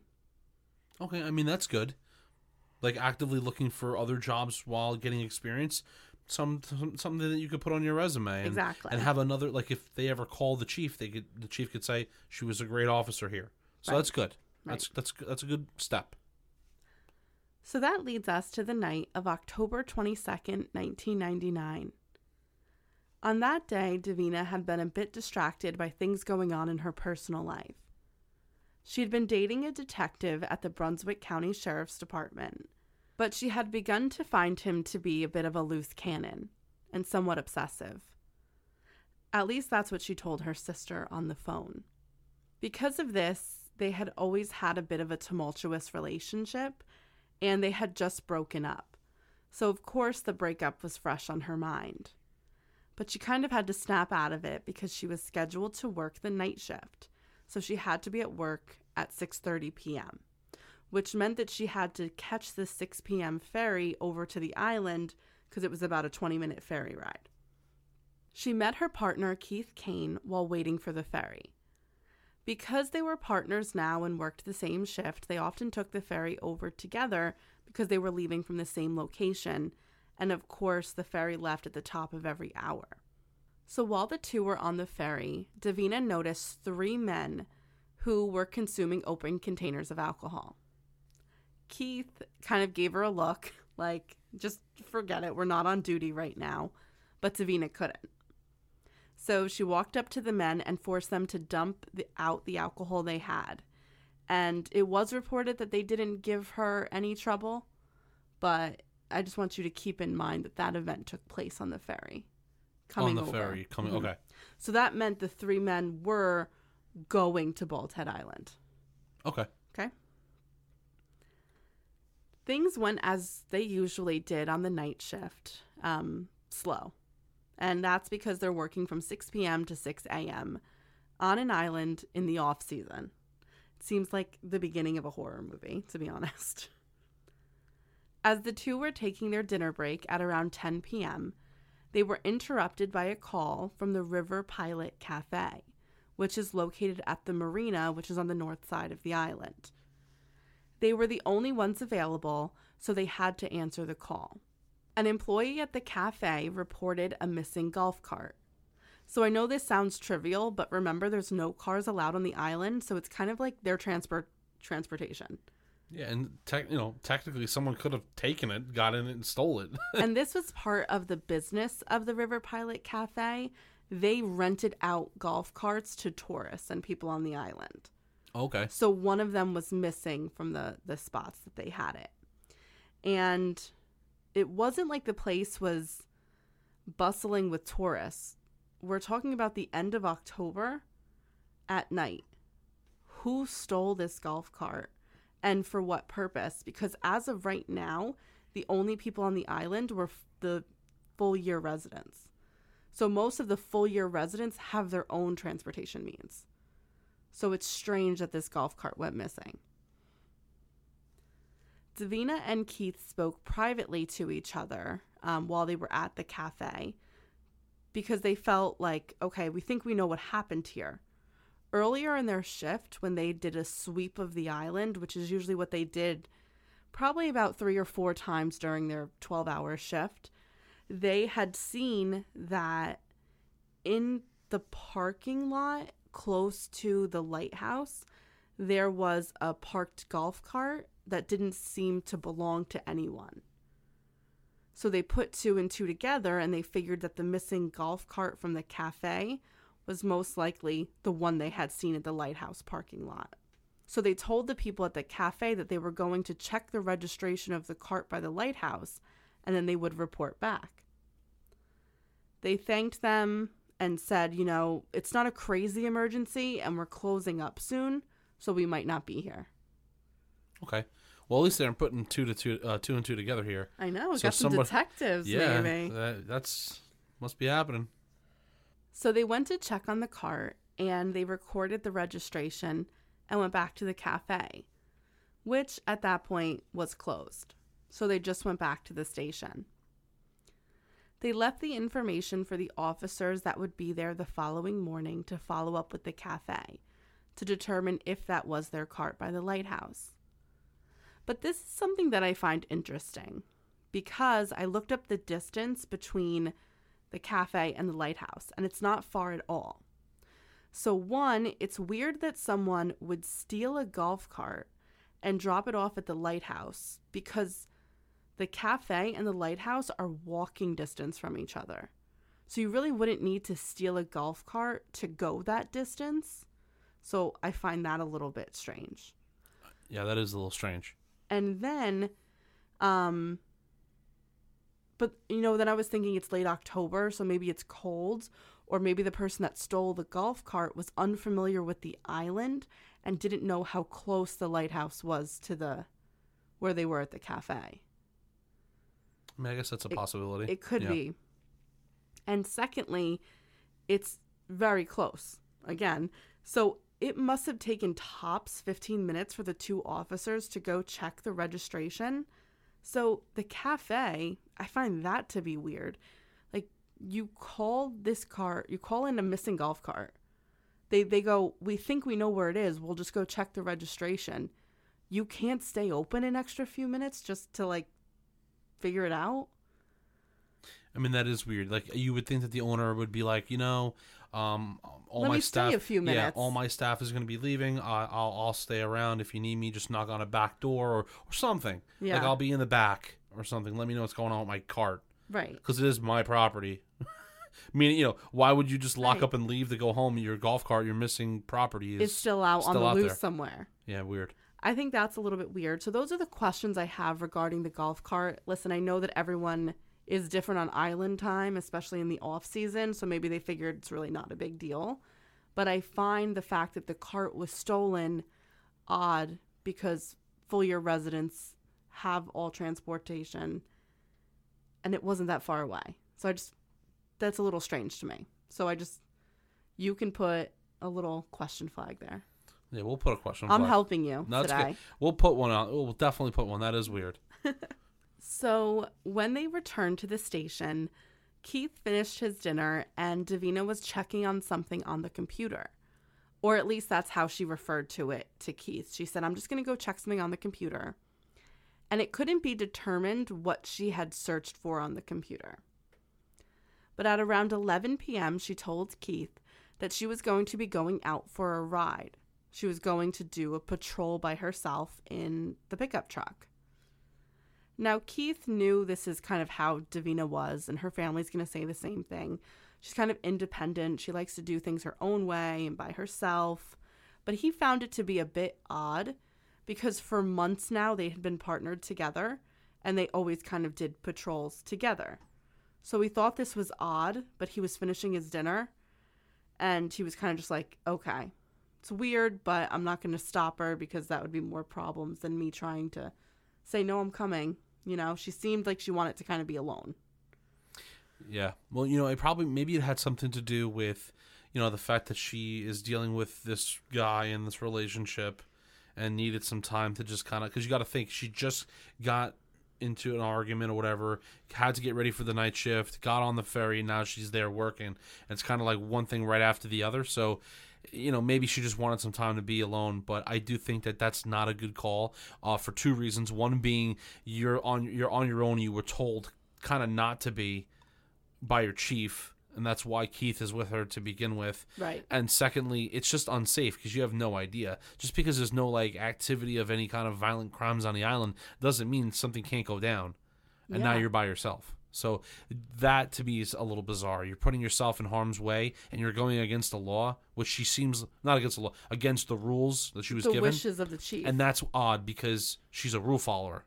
Okay, I mean that's good. Like actively looking for other jobs while getting experience, some, some something that you could put on your resume, and, Exactly. and have another like if they ever call the chief, they could the chief could say she was a great officer here. So Right. that's good. That's that's that's a good step. So that leads us to the night of October 22nd, 1999. On that day, Davina had been a bit distracted by things going on in her personal life. She had been dating a detective at the Brunswick County Sheriff's Department, but she had begun to find him to be a bit of a loose cannon and somewhat obsessive. At least that's what she told her sister on the phone. Because of this, they had always had a bit of a tumultuous relationship and they had just broken up. So, of course, the breakup was fresh on her mind. But she kind of had to snap out of it because she was scheduled to work the night shift. So she had to be at work at 6:30 p.m., which meant that she had to catch the 6 p.m. ferry over to the island because it was about a 20-minute ferry ride. She met her partner Keith Kane while waiting for the ferry. Because they were partners now and worked the same shift, they often took the ferry over together because they were leaving from the same location. And of course, the ferry left at the top of every hour. So while the two were on the ferry, Davina noticed three men who were consuming open containers of alcohol. Keith kind of gave her a look like, just forget it, we're not on duty right now. But Davina couldn't. So she walked up to the men and forced them to dump the, out the alcohol they had. And it was reported that they didn't give her any trouble, but I just want you to keep in mind that that event took place on the ferry. Coming on the over. ferry coming. Mhm. Okay. So that meant the three men were going to Bald Head Island. Okay. Okay. Things went as they usually did on the night shift, um, slow. And that's because they're working from 6 p.m. to 6 a.m. on an island in the off season. It seems like the beginning of a horror movie, to be honest. As the two were taking their dinner break at around 10 p.m., they were interrupted by a call from the River Pilot Cafe, which is located at the marina, which is on the north side of the island. They were the only ones available, so they had to answer the call. An employee at the cafe reported a missing golf cart. So I know this sounds trivial, but remember there's no cars allowed on the island, so it's kind of like their transport transportation. Yeah, and tech, you know, technically, someone could have taken it, got in it, and stole it. and this was part of the business of the River Pilot Cafe. they rented out golf carts to tourists and people on the island. Okay. So one of them was missing from the the spots that they had it. And it wasn't like the place was bustling with tourists. We're talking about the end of October at night. Who stole this golf cart and for what purpose? Because as of right now, the only people on the island were f- the full year residents. So most of the full year residents have their own transportation means. So it's strange that this golf cart went missing. Davina and Keith spoke privately to each other um, while they were at the cafe because they felt like, okay, we think we know what happened here. Earlier in their shift, when they did a sweep of the island, which is usually what they did probably about three or four times during their 12 hour shift, they had seen that in the parking lot close to the lighthouse, there was a parked golf cart that didn't seem to belong to anyone. So they put two and two together and they figured that the missing golf cart from the cafe was most likely the one they had seen at the lighthouse parking lot. So they told the people at the cafe that they were going to check the registration of the cart by the lighthouse and then they would report back. They thanked them and said, you know, it's not a crazy emergency and we're closing up soon, so we might not be here. Okay. Well, at least they're putting two to two, uh, two and two together here. I know, So got some somebody- detectives yeah, maybe. that, that's must be happening. So they went to check on the cart and they recorded the registration and went back to the cafe, which at that point was closed. So they just went back to the station. They left the information for the officers that would be there the following morning to follow up with the cafe to determine if that was their cart by the lighthouse. But this is something that I find interesting because I looked up the distance between the cafe and the lighthouse, and it's not far at all. So, one, it's weird that someone would steal a golf cart and drop it off at the lighthouse because the cafe and the lighthouse are walking distance from each other. So, you really wouldn't need to steal a golf cart to go that distance. So, I find that a little bit strange. Yeah, that is a little strange. And then, um, but you know, then I was thinking it's late October, so maybe it's cold, or maybe the person that stole the golf cart was unfamiliar with the island and didn't know how close the lighthouse was to the where they were at the cafe. I mean, I guess that's a possibility. It could Yeah. be. And secondly, it's very close again. So it must have taken tops 15 minutes for the two officers to go check the registration. So the cafe, I find that to be weird. Like you call this car, you call in a missing golf cart. They they go, "We think we know where it is. We'll just go check the registration." You can't stay open an extra few minutes just to like figure it out. I mean, that is weird. Like you would think that the owner would be like, you know, um, all Let my staff, a few yeah, all my staff is going to be leaving. I, I'll I'll stay around if you need me. Just knock on a back door or, or something. Like I'll be in the back or something. Let me know what's going on with my cart Right. because it is my property. Meaning, you know, why would you just lock Right. up and leave to go home? Your golf cart, your missing property is It's still out on the out loose there. somewhere. Yeah, weird. I think that's a little bit weird. So those are the questions I have regarding the golf cart. Listen, I know that everyone is different on island time, especially in the off season, so maybe they figured it's really not a big deal. But I find the fact that the cart was stolen odd because full year residents have all transportation and it wasn't that far away. So I just that's a little strange to me. So I just you can put a little question flag there. Yeah, we'll put a question. I'm helping you No, today. good. We'll put one out. We'll definitely put one. That is weird. So when they returned to the station, Keith finished his dinner and Davina was checking on something on the computer. Or at least that's how she referred to it to Keith. She said, I'm just going to go check something on the computer. And it couldn't be determined what she had searched for on the computer. But at around 11 p.m., she told Keith that she was going to be going out for a ride. She was going to do a patrol by herself in the pickup truck. Now, Keith knew this is kind of how Davina was, and her family's going to say the same thing. She's kind of independent. She likes to do things her own way and by herself. But he found it to be a bit odd because for months now they had been partnered together and they always kind of did patrols together. So he thought this was odd, but he was finishing his dinner and he was kind of just like, okay, it's weird, but I'm not going to stop her because that would be more problems than me trying to say, no, I'm coming. You know, she seemed like she wanted to kind of be alone. Yeah. Well, you know, it probably maybe it had something to do with, you know, the fact that she is dealing with this guy in this relationship and needed some time to just kind of cuz you got to think she just got into an argument or whatever, had to get ready for the night shift, got on the ferry, now she's there working. And it's kind of like one thing right after the other. So, you know, maybe she just wanted some time to be alone, but I do think that that's not a good call uh, for two reasons. One being you're on you're on your own. You were told kind of not to be by your chief, and that's why Keith is with her to begin with. Right. And secondly, it's just unsafe because you have no idea. Just because there's no like activity of any kind of violent crimes on the island doesn't mean something can't go down. And now you're by yourself. So that to me is a little bizarre. You're putting yourself in harm's way and you're going against the law, which she seems not against the law, against the rules that she was The given. wishes of the chief. And that's odd because she's a rule follower.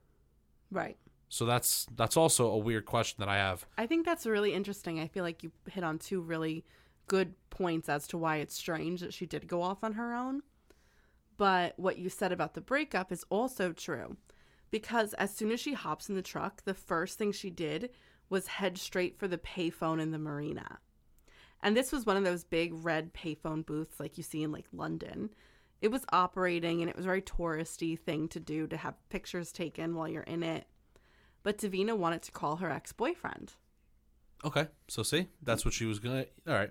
right. So that's that's also a weird question that I have. I think that's really interesting. I feel like you hit on two really good points as to why it's strange that she did go off on her own. But what you said about the breakup is also true. Because as soon as she hops in the truck, the first thing she did was head straight for the payphone in the marina. And this was one of those big red payphone booths like you see in like London. It was operating and it was a very touristy thing to do to have pictures taken while you're in it. But Davina wanted to call her ex-boyfriend. Okay. So see, that's what she was gonna all right.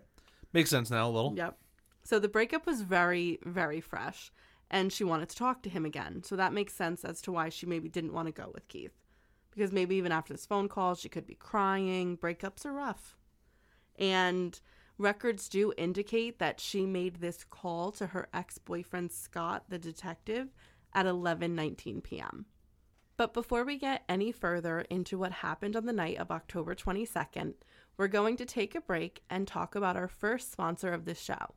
Makes sense now a little. Yep. So the breakup was very, very fresh, and she wanted to talk to him again. So that makes sense as to why she maybe didn't want to go with Keith. Because maybe even after this phone call, she could be crying. Breakups are rough. And records do indicate that she made this call to her ex boyfriend, Scott, the detective, at 11:19 p.m. But before we get any further into what happened on the night of October 22nd, we're going to take a break and talk about our first sponsor of this show.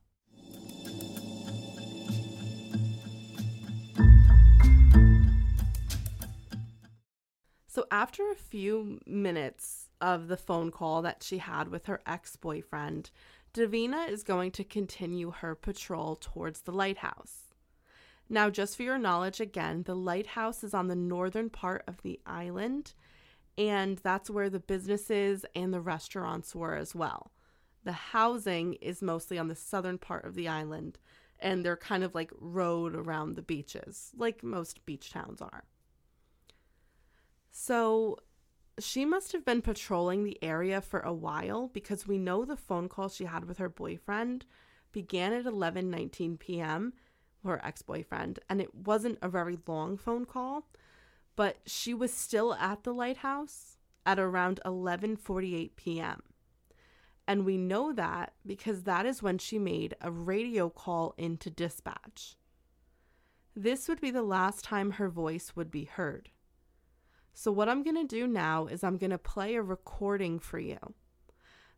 So, after a few minutes of the phone call that she had with her ex boyfriend, Davina is going to continue her patrol towards the lighthouse. Now, just for your knowledge, again, the lighthouse is on the northern part of the island, and that's where the businesses and the restaurants were as well. The housing is mostly on the southern part of the island, and they're kind of like rowed around the beaches, like most beach towns are. So, she must have been patrolling the area for a while because we know the phone call she had with her boyfriend began at 11:19 p.m her ex-boyfriend and it wasn't a very long phone call but she was still at the lighthouse at around 11:48 p.m. and we know that because that is when she made a radio call into dispatch this would be the last time her voice would be heard so what I'm going to do now is I'm going to play a recording for you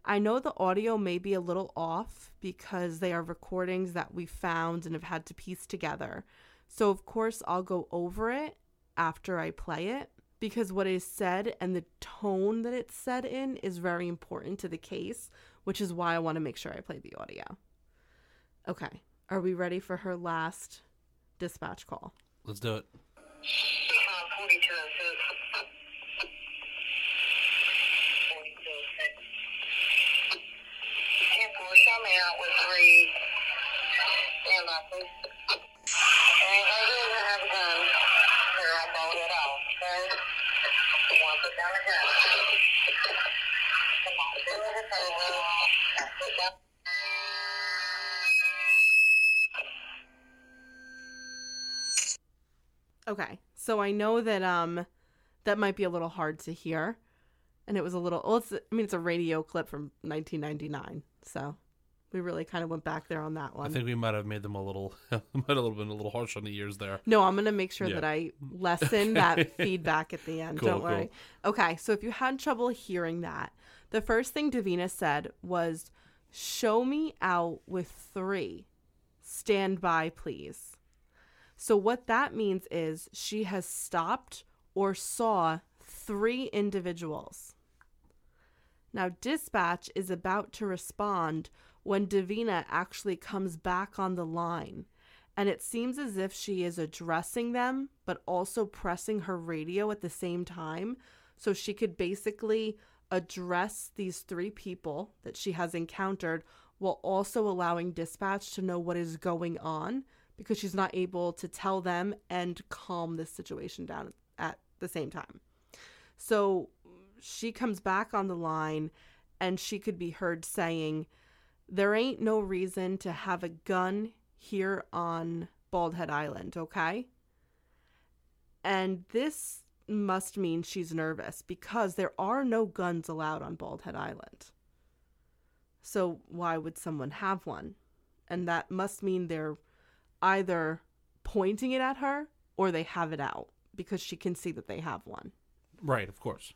I know the audio may be a little off because they are recordings that we found and have had to piece together. So, of course, I'll go over it after I play it because what is said and the tone that it's said in is very important to the case, which is why I want to make sure I play the audio. Okay, are we ready for her last dispatch call? Let's do it. Okay. So I know that um that might be a little hard to hear. And it was a little well it's I mean it's a radio clip from 1999. So we really kind of went back there on that one. I think we might have made them a little might have been a little harsh on the ears there. No, I'm going to make sure Yeah. that I lessen that feedback at the end. Cool, Don't worry. Okay, so if you had trouble hearing that, the first thing Davina said was Show me out with three. Stand by, please. So, what that means is she has stopped or saw three individuals. Now, dispatch is about to respond when Davina actually comes back on the line, and it seems as if she is addressing them, but also pressing her radio at the same time. So she could basically address these three people that she has encountered while also allowing dispatch to know what is going on because she's not able to tell them and calm this situation down at the same time. So she comes back on the line and she could be heard saying, There ain't no reason to have a gun here on Bald Head Island, okay? And this must mean she's nervous because there are no guns allowed on Bald Head Island. So why would someone have one? And that must mean they're either pointing it at her or they have it out because she can see that they have one. Right, of course.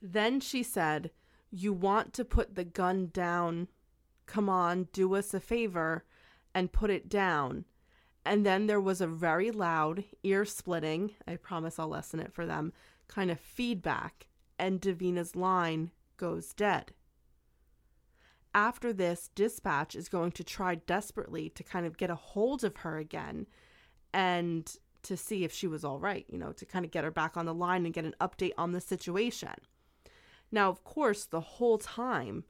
Then she said, You want to put the gun down. Come on, do us a favor and put it down. And then there was a very loud, ear splitting, I promise I'll lessen it for them, kind of feedback, and Davina's line goes dead. After this, dispatch is going to try desperately to kind of get a hold of her again and to see if she was all right, you know, to kind of get her back on the line and get an update on the situation. Now, of course, the whole time,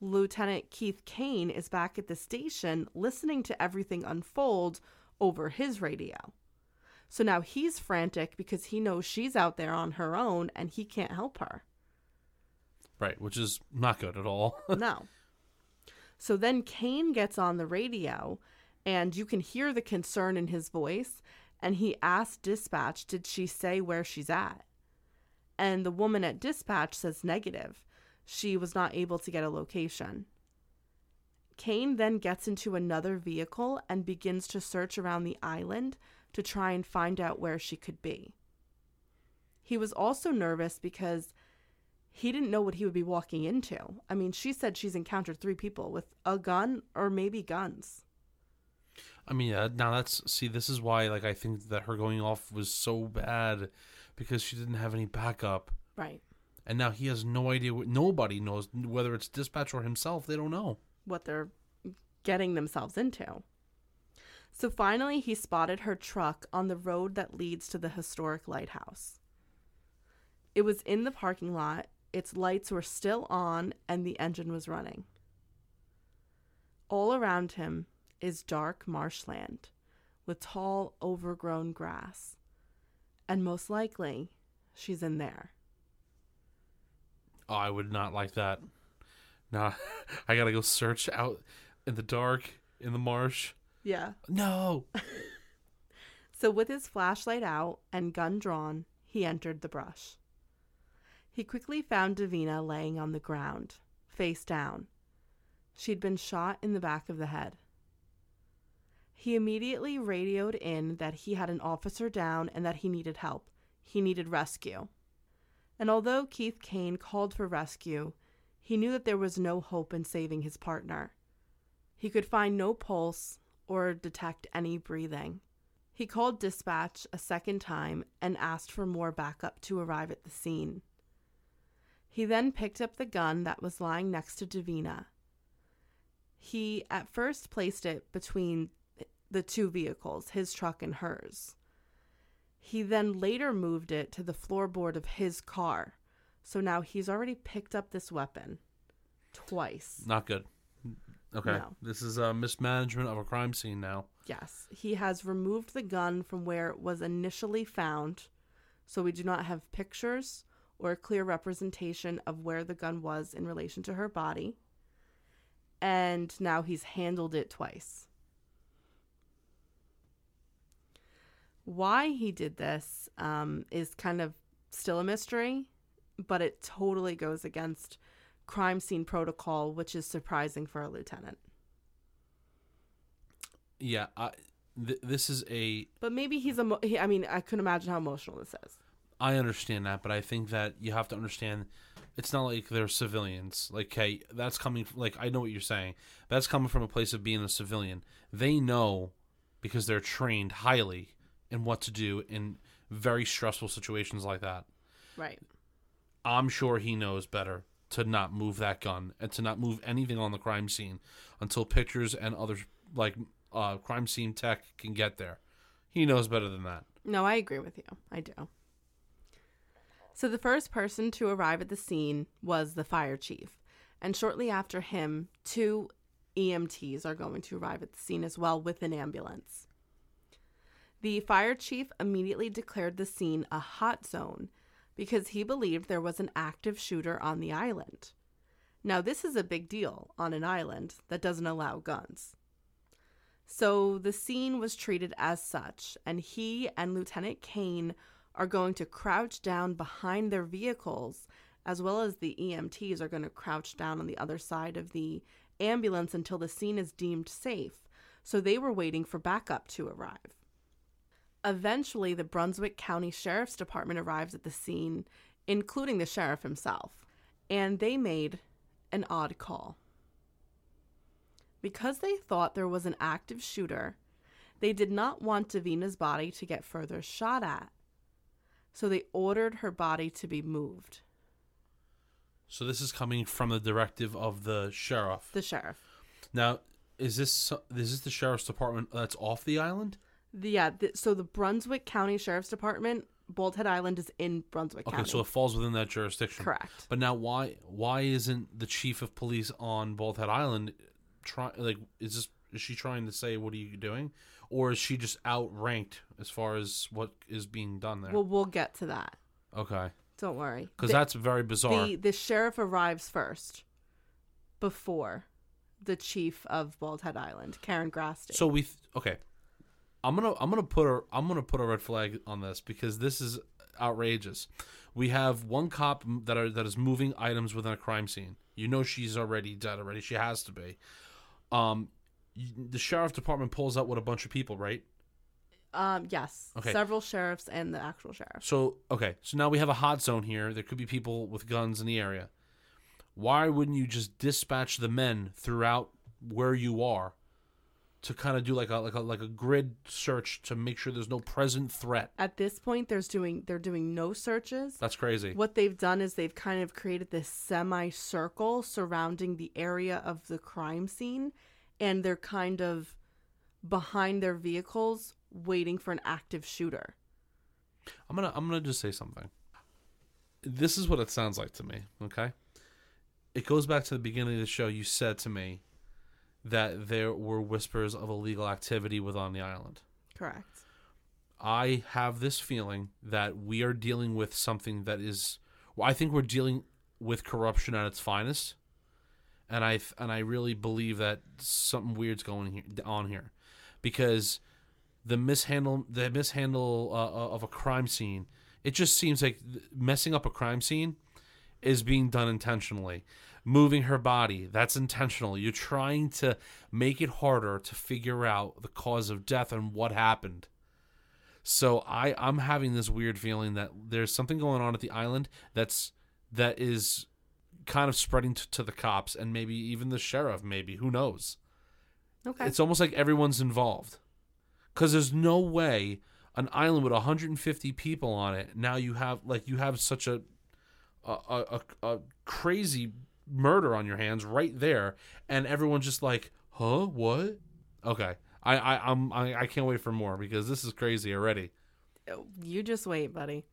Lieutenant Keith Kane is back at the station listening to everything unfold over his radio. So now he's frantic because he knows she's out there on her own and he can't help her. Right, which is not good at all. no. So then Kane gets on the radio and you can hear the concern in his voice and he asks dispatch did she say where she's at and the woman at dispatch says negative. She was not able to get a location. Kane then gets into another vehicle and begins to search around the island to try and find out where she could be. He was also nervous because he didn't know what he would be walking into. I mean she said she's encountered three people with a gun or maybe guns. I mean, yeah, now that's see, this is why like I think that her going off was so bad because she didn't have any backup. Right. And now he has no idea. What, nobody knows whether it's dispatch or himself. They don't know what they're getting themselves into. So finally, he spotted her truck on the road that leads to the historic lighthouse. It was in the parking lot, its lights were still on, and the engine was running. All around him, is dark marshland with tall, overgrown grass. And most likely, she's in there. Oh, I would not like that. Nah, I gotta go search out in the dark in the marsh. Yeah. No. so, with his flashlight out and gun drawn, he entered the brush. He quickly found Davina laying on the ground, face down. She'd been shot in the back of the head. He immediately radioed in that he had an officer down and that he needed help. He needed rescue. And although Keith Kane called for rescue, he knew that there was no hope in saving his partner. He could find no pulse or detect any breathing. He called dispatch a second time and asked for more backup to arrive at the scene. He then picked up the gun that was lying next to Davina. He at first placed it between the two vehicles, his truck and hers. He then later moved it to the floorboard of his car. So now he's already picked up this weapon twice. Not good. Okay. No. This is a mismanagement of a crime scene now. Yes. He has removed the gun from where it was initially found. So we do not have pictures or a clear representation of where the gun was in relation to her body. And now he's handled it twice. Why he did this um, is kind of still a mystery, but it totally goes against crime scene protocol, which is surprising for a lieutenant. Yeah, I, th- this is a. But maybe he's a. Emo- he, I mean, I couldn't imagine how emotional this is. I understand that, but I think that you have to understand it's not like they're civilians. Like, hey, that's coming like I know what you're saying. That's coming from a place of being a civilian. They know because they're trained highly in what to do in very stressful situations like that. Right. I'm sure he knows better to not move that gun and to not move anything on the crime scene until pictures and other like uh, crime scene tech can get there. He knows better than that. No, I agree with you. I do. So the first person to arrive at the scene was the fire chief. And shortly after him, two EMTs are going to arrive at the scene as well with an ambulance. The fire chief immediately declared the scene a hot zone because he believed there was an active shooter on the island. Now, this is a big deal on an island that doesn't allow guns. So the scene was treated as such, and he and Lieutenant Kane are going to crouch down behind their vehicles, as well as the EMTs are going to crouch down on the other side of the ambulance until the scene is deemed safe. So they were waiting for backup to arrive. Eventually, the Brunswick County Sheriff's Department arrives at the scene, including the sheriff himself, and they made an odd call. Because they thought there was an active shooter, they did not want Davina's body to get further shot at. So they ordered her body to be moved. So this is coming from the directive of the sheriff. The sheriff. Now, is this is this the sheriff's department that's off the island? The, yeah, the, so the Brunswick County Sheriff's Department, Bald Head Island is in Brunswick County. Okay, County. so it falls within that jurisdiction. Correct. But now, why why isn't the chief of police on Bald Head Island trying? like is this is she trying to say what are you doing, or is she just outranked as far as what is being done there? well, we'll get to that. okay, Don't worry. because that's very bizarre. the the sheriff arrives first before the chief of Bald Head Island, Karen Grasty. So we th- okay. I'm gonna I'm gonna put a I'm gonna put a red flag on this because this is outrageous. We have one cop that are that is moving items within a crime scene. You know she's already dead already. She has to be. Um, the sheriff department pulls out with a bunch of people, right? um yes, Okay. several sheriffs and the actual sheriff. So okay, so now we have a hot zone here. There could be people with guns in the area. Why wouldn't you just dispatch the men throughout where you are to kind of do like a like a like a grid search to make sure there's no present threat? At this point, there's doing they're doing no searches. That's crazy. What they've done is they've kind of created this semicircle surrounding the area of the crime scene, and they're kind of behind their vehicles waiting for an active shooter. I'm gonna I'm gonna just say something. This is what it sounds like to me. Okay, it goes back to the beginning of the show. You said to me that there were whispers of illegal activity within the island. Correct. I have this feeling that we are dealing with something that is. Well, I think we're dealing with corruption at its finest, and I and I really believe that something weird's going here, on here, because the mishandle the mishandle uh, uh, of a crime scene. It just seems like messing up a crime scene is being done intentionally. Moving her body, that's intentional. You're trying to make it harder to figure out the cause of death and what happened. So I I'm having this weird feeling that there's something going on at the island that's that is kind of spreading to, to the cops and maybe even the sheriff maybe who knows. Okay. It's almost like everyone's involved. Cuz there's no way an island with 150 people on it now you have like you have such a a a, a, a crazy murder on your hands right there and everyone's just like, "Huh? What?" Okay. I I I'm I, I can't wait for more because this is crazy already. You just wait, buddy.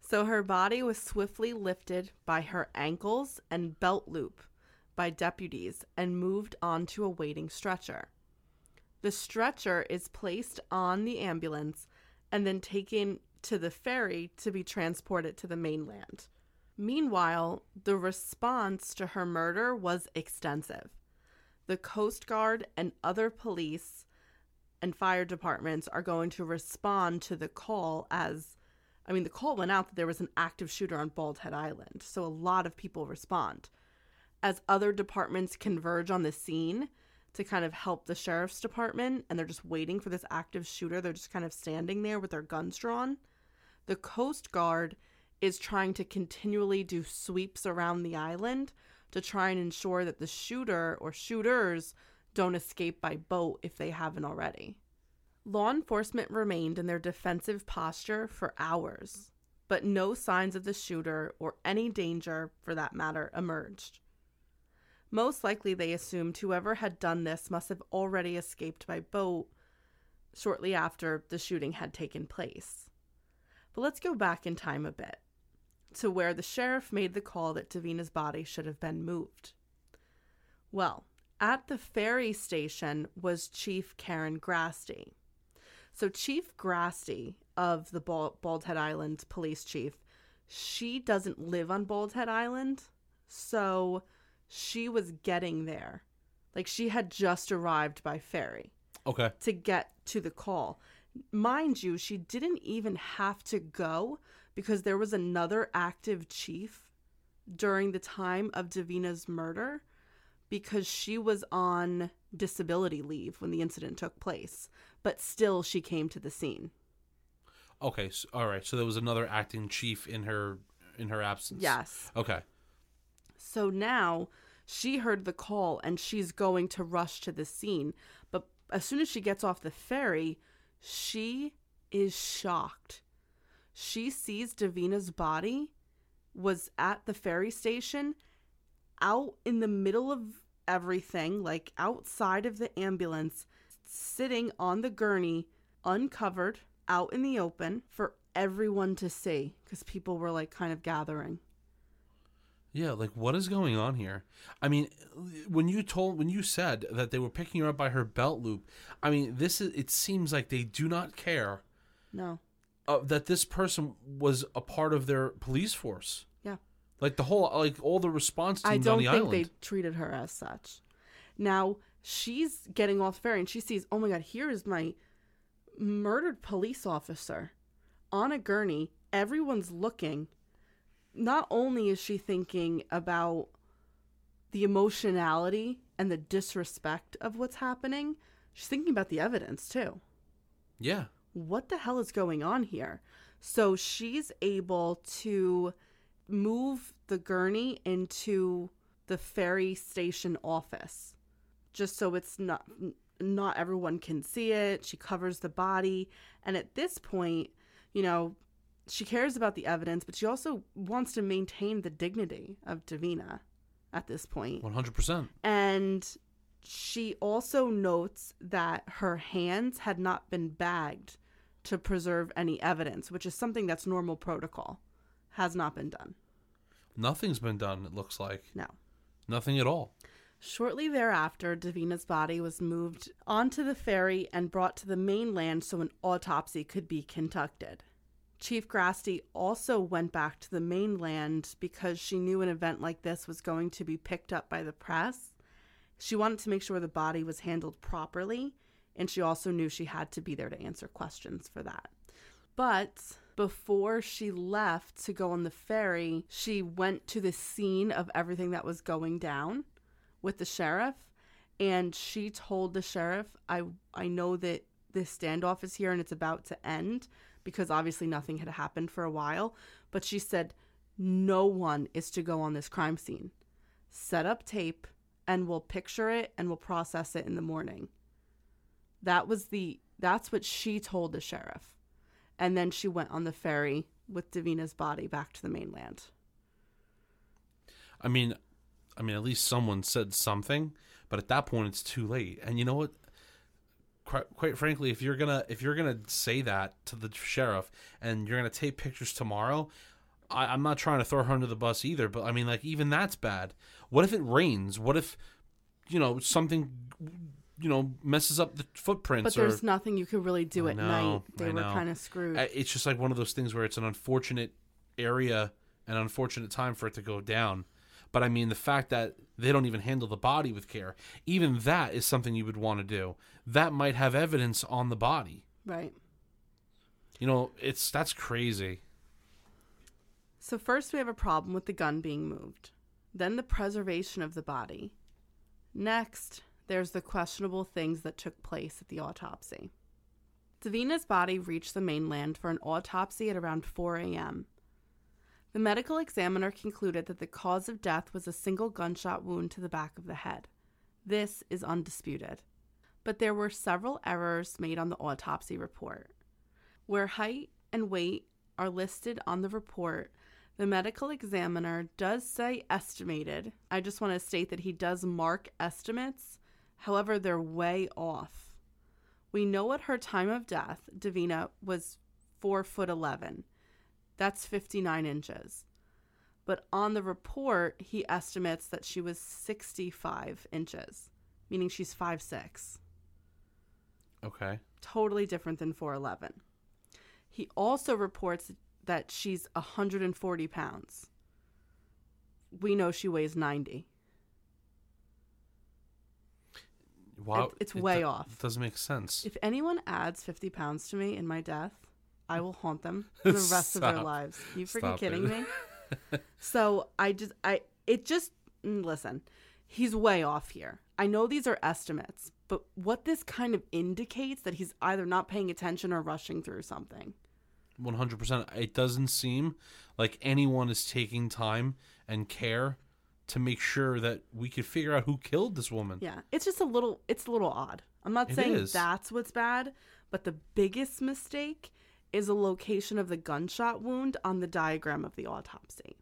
So her body was swiftly lifted by her ankles and belt loop by deputies and moved onto a waiting stretcher. The stretcher is placed on the ambulance and then taken to the ferry to be transported to the mainland. Meanwhile, the response to her murder was extensive. The Coast Guard and other police and fire departments are going to respond to the call as I mean the call went out that there was an active shooter on Bald Head Island. So a lot of people respond. As other departments converge on the scene to kind of help the sheriff's department and they're just waiting for this active shooter, they're just kind of standing there with their guns drawn. the Coast Guard is trying to continually do sweeps around the island to try and ensure that the shooter or shooters don't escape by boat if they haven't already. Law enforcement remained in their defensive posture for hours, but no signs of the shooter or any danger, for that matter, emerged. Most likely, they assumed whoever had done this must have already escaped by boat shortly after the shooting had taken place. But let's go back in time a bit to where the sheriff made the call that Davina's body should have been moved. Well, at the ferry station was Chief Karen Grasty. So, Chief Grasty of the Bald Head Island police chief, she doesn't live on Bald Head Island. So, she was getting there. Like, she had just arrived by ferry Okay. to get to the call. Mind you, she didn't even have to go because there was another active chief during the time of Davina's murder because she was on disability leave when the incident took place, but still she came to the scene. Okay. So, all right. So there was another acting chief in her in her absence. Yes. Okay. So now she heard the call and she's going to rush to the scene. But as soon as she gets off the ferry, she is shocked. She sees Davina's body was at the ferry station out in the middle of everything, like outside of the ambulance, sitting on the gurney, uncovered, out in the open for everyone to see because people were like kind of gathering. Yeah, like what is going on here? I mean, when you told when you said that they were picking her up by her belt loop, I mean, this is it seems like they do not care No. Uh, that this person was a part of their police force. Yeah. Like the whole like all the response teams I don't on the think island. they treated her as such. Now she's getting off the ferry and she sees, oh my god, here is my murdered police officer on a gurney. Everyone's looking. Not only is she thinking about the emotionality and the disrespect of what's happening, she's thinking about the evidence too Yeah. What the hell is going on here? So she's able to move the gurney into the ferry station office just so it's not not everyone can see it. She covers the body and at this point, you know, she cares about the evidence, but she also wants to maintain the dignity of Davina at this point. One hundred percent. And she also notes that her hands had not been bagged to preserve any evidence, which is something that's normal protocol. Has not been done. Nothing's been done. It looks like No. nothing at all. Shortly thereafter, Davina's body was moved onto the ferry and brought to the mainland so an autopsy could be conducted. Chief Grasty also went back to the mainland because she knew an event like this was going to be picked up by the press. She wanted to make sure the body was handled properly, and she also knew she had to be there to answer questions for that. But before she left to go on the ferry, she went to the scene of everything that was going down with the sheriff and she told the sheriff I I know that this standoff is here and it's about to end because obviously nothing had happened for a while, but she said no one is to go on this crime scene. Set up tape and we'll picture it and we'll process it in the morning. That was the that's what she told the sheriff. And then she went on the ferry with Davina's body back to the mainland. I mean, I mean, at least someone said something, but at that point, it's too late. And you know what? Quite, quite frankly, if you're gonna if you're gonna say that to the sheriff and you're gonna take pictures tomorrow, I, I'm not trying to throw her under the bus either. But I mean, like even that's bad. What if it rains? What if you know something you know messes up the footprints? But or, there's nothing you could really do I at know, night. They I were kind of screwed. It's just like one of those things where it's an unfortunate area, an unfortunate time for it to go down. But I mean, the fact that they don't even handle the body with care, even that is something you would want to do. That might have evidence on the body. right. You know, it's that's crazy. So first we have a problem with the gun being moved. Then the preservation of the body. Next, there's the questionable things that took place at the autopsy. Davina's body reached the mainland for an autopsy at around 4 a.m. The medical examiner concluded that the cause of death was a single gunshot wound to the back of the head. This is undisputed. But there were several errors made on the autopsy report. Where height and weight are listed on the report, the medical examiner does say estimated. I just want to state that he does mark estimates, however, they're way off. We know at her time of death, Davina was 4 foot 11. That's 59 inches. But on the report, he estimates that she was 65 inches, meaning she's 5'6. Okay. Totally different than 4'11. He also reports that she's 140 pounds. We know she weighs 90. Wow. It- it's way do- off. It doesn't make sense. If anyone adds 50 pounds to me in my death, I will haunt them for the rest of their lives. You freaking Stop kidding it. me? so I just, I, it just, mm, listen, he's way off here. I know these are estimates, but what this kind of indicates that he's either not paying attention or rushing through something. 100%. It doesn't seem like anyone is taking time and care to make sure that we could figure out who killed this woman. Yeah, it's just a little it's a little odd. I'm not It saying is. that's what's bad, but the biggest mistake is a location of the gunshot wound on the diagram of the autopsy.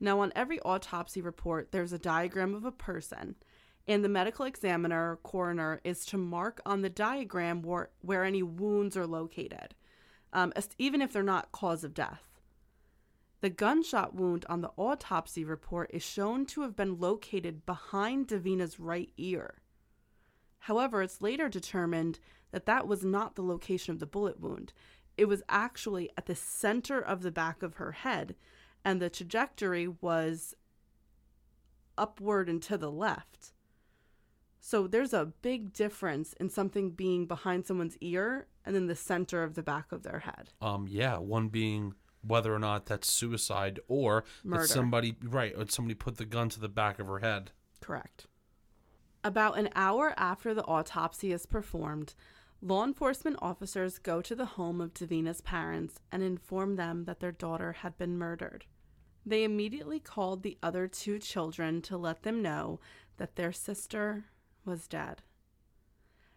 Now, on every autopsy report, there's a diagram of a person, and the medical examiner or coroner is to mark on the diagram where, where any wounds are located, um, even if they're not cause of death. The gunshot wound on the autopsy report is shown to have been located behind Davina's right ear. However, it's later determined that that was not the location of the bullet wound. It was actually at the center of the back of her head, and the trajectory was upward and to the left. So there's a big difference in something being behind someone's ear and then the center of the back of their head. Um yeah, one being whether or not that's suicide or Murder. that somebody right, or somebody put the gun to the back of her head. Correct. About an hour after the autopsy is performed, law enforcement officers go to the home of Davina's parents and inform them that their daughter had been murdered. They immediately called the other two children to let them know that their sister was dead.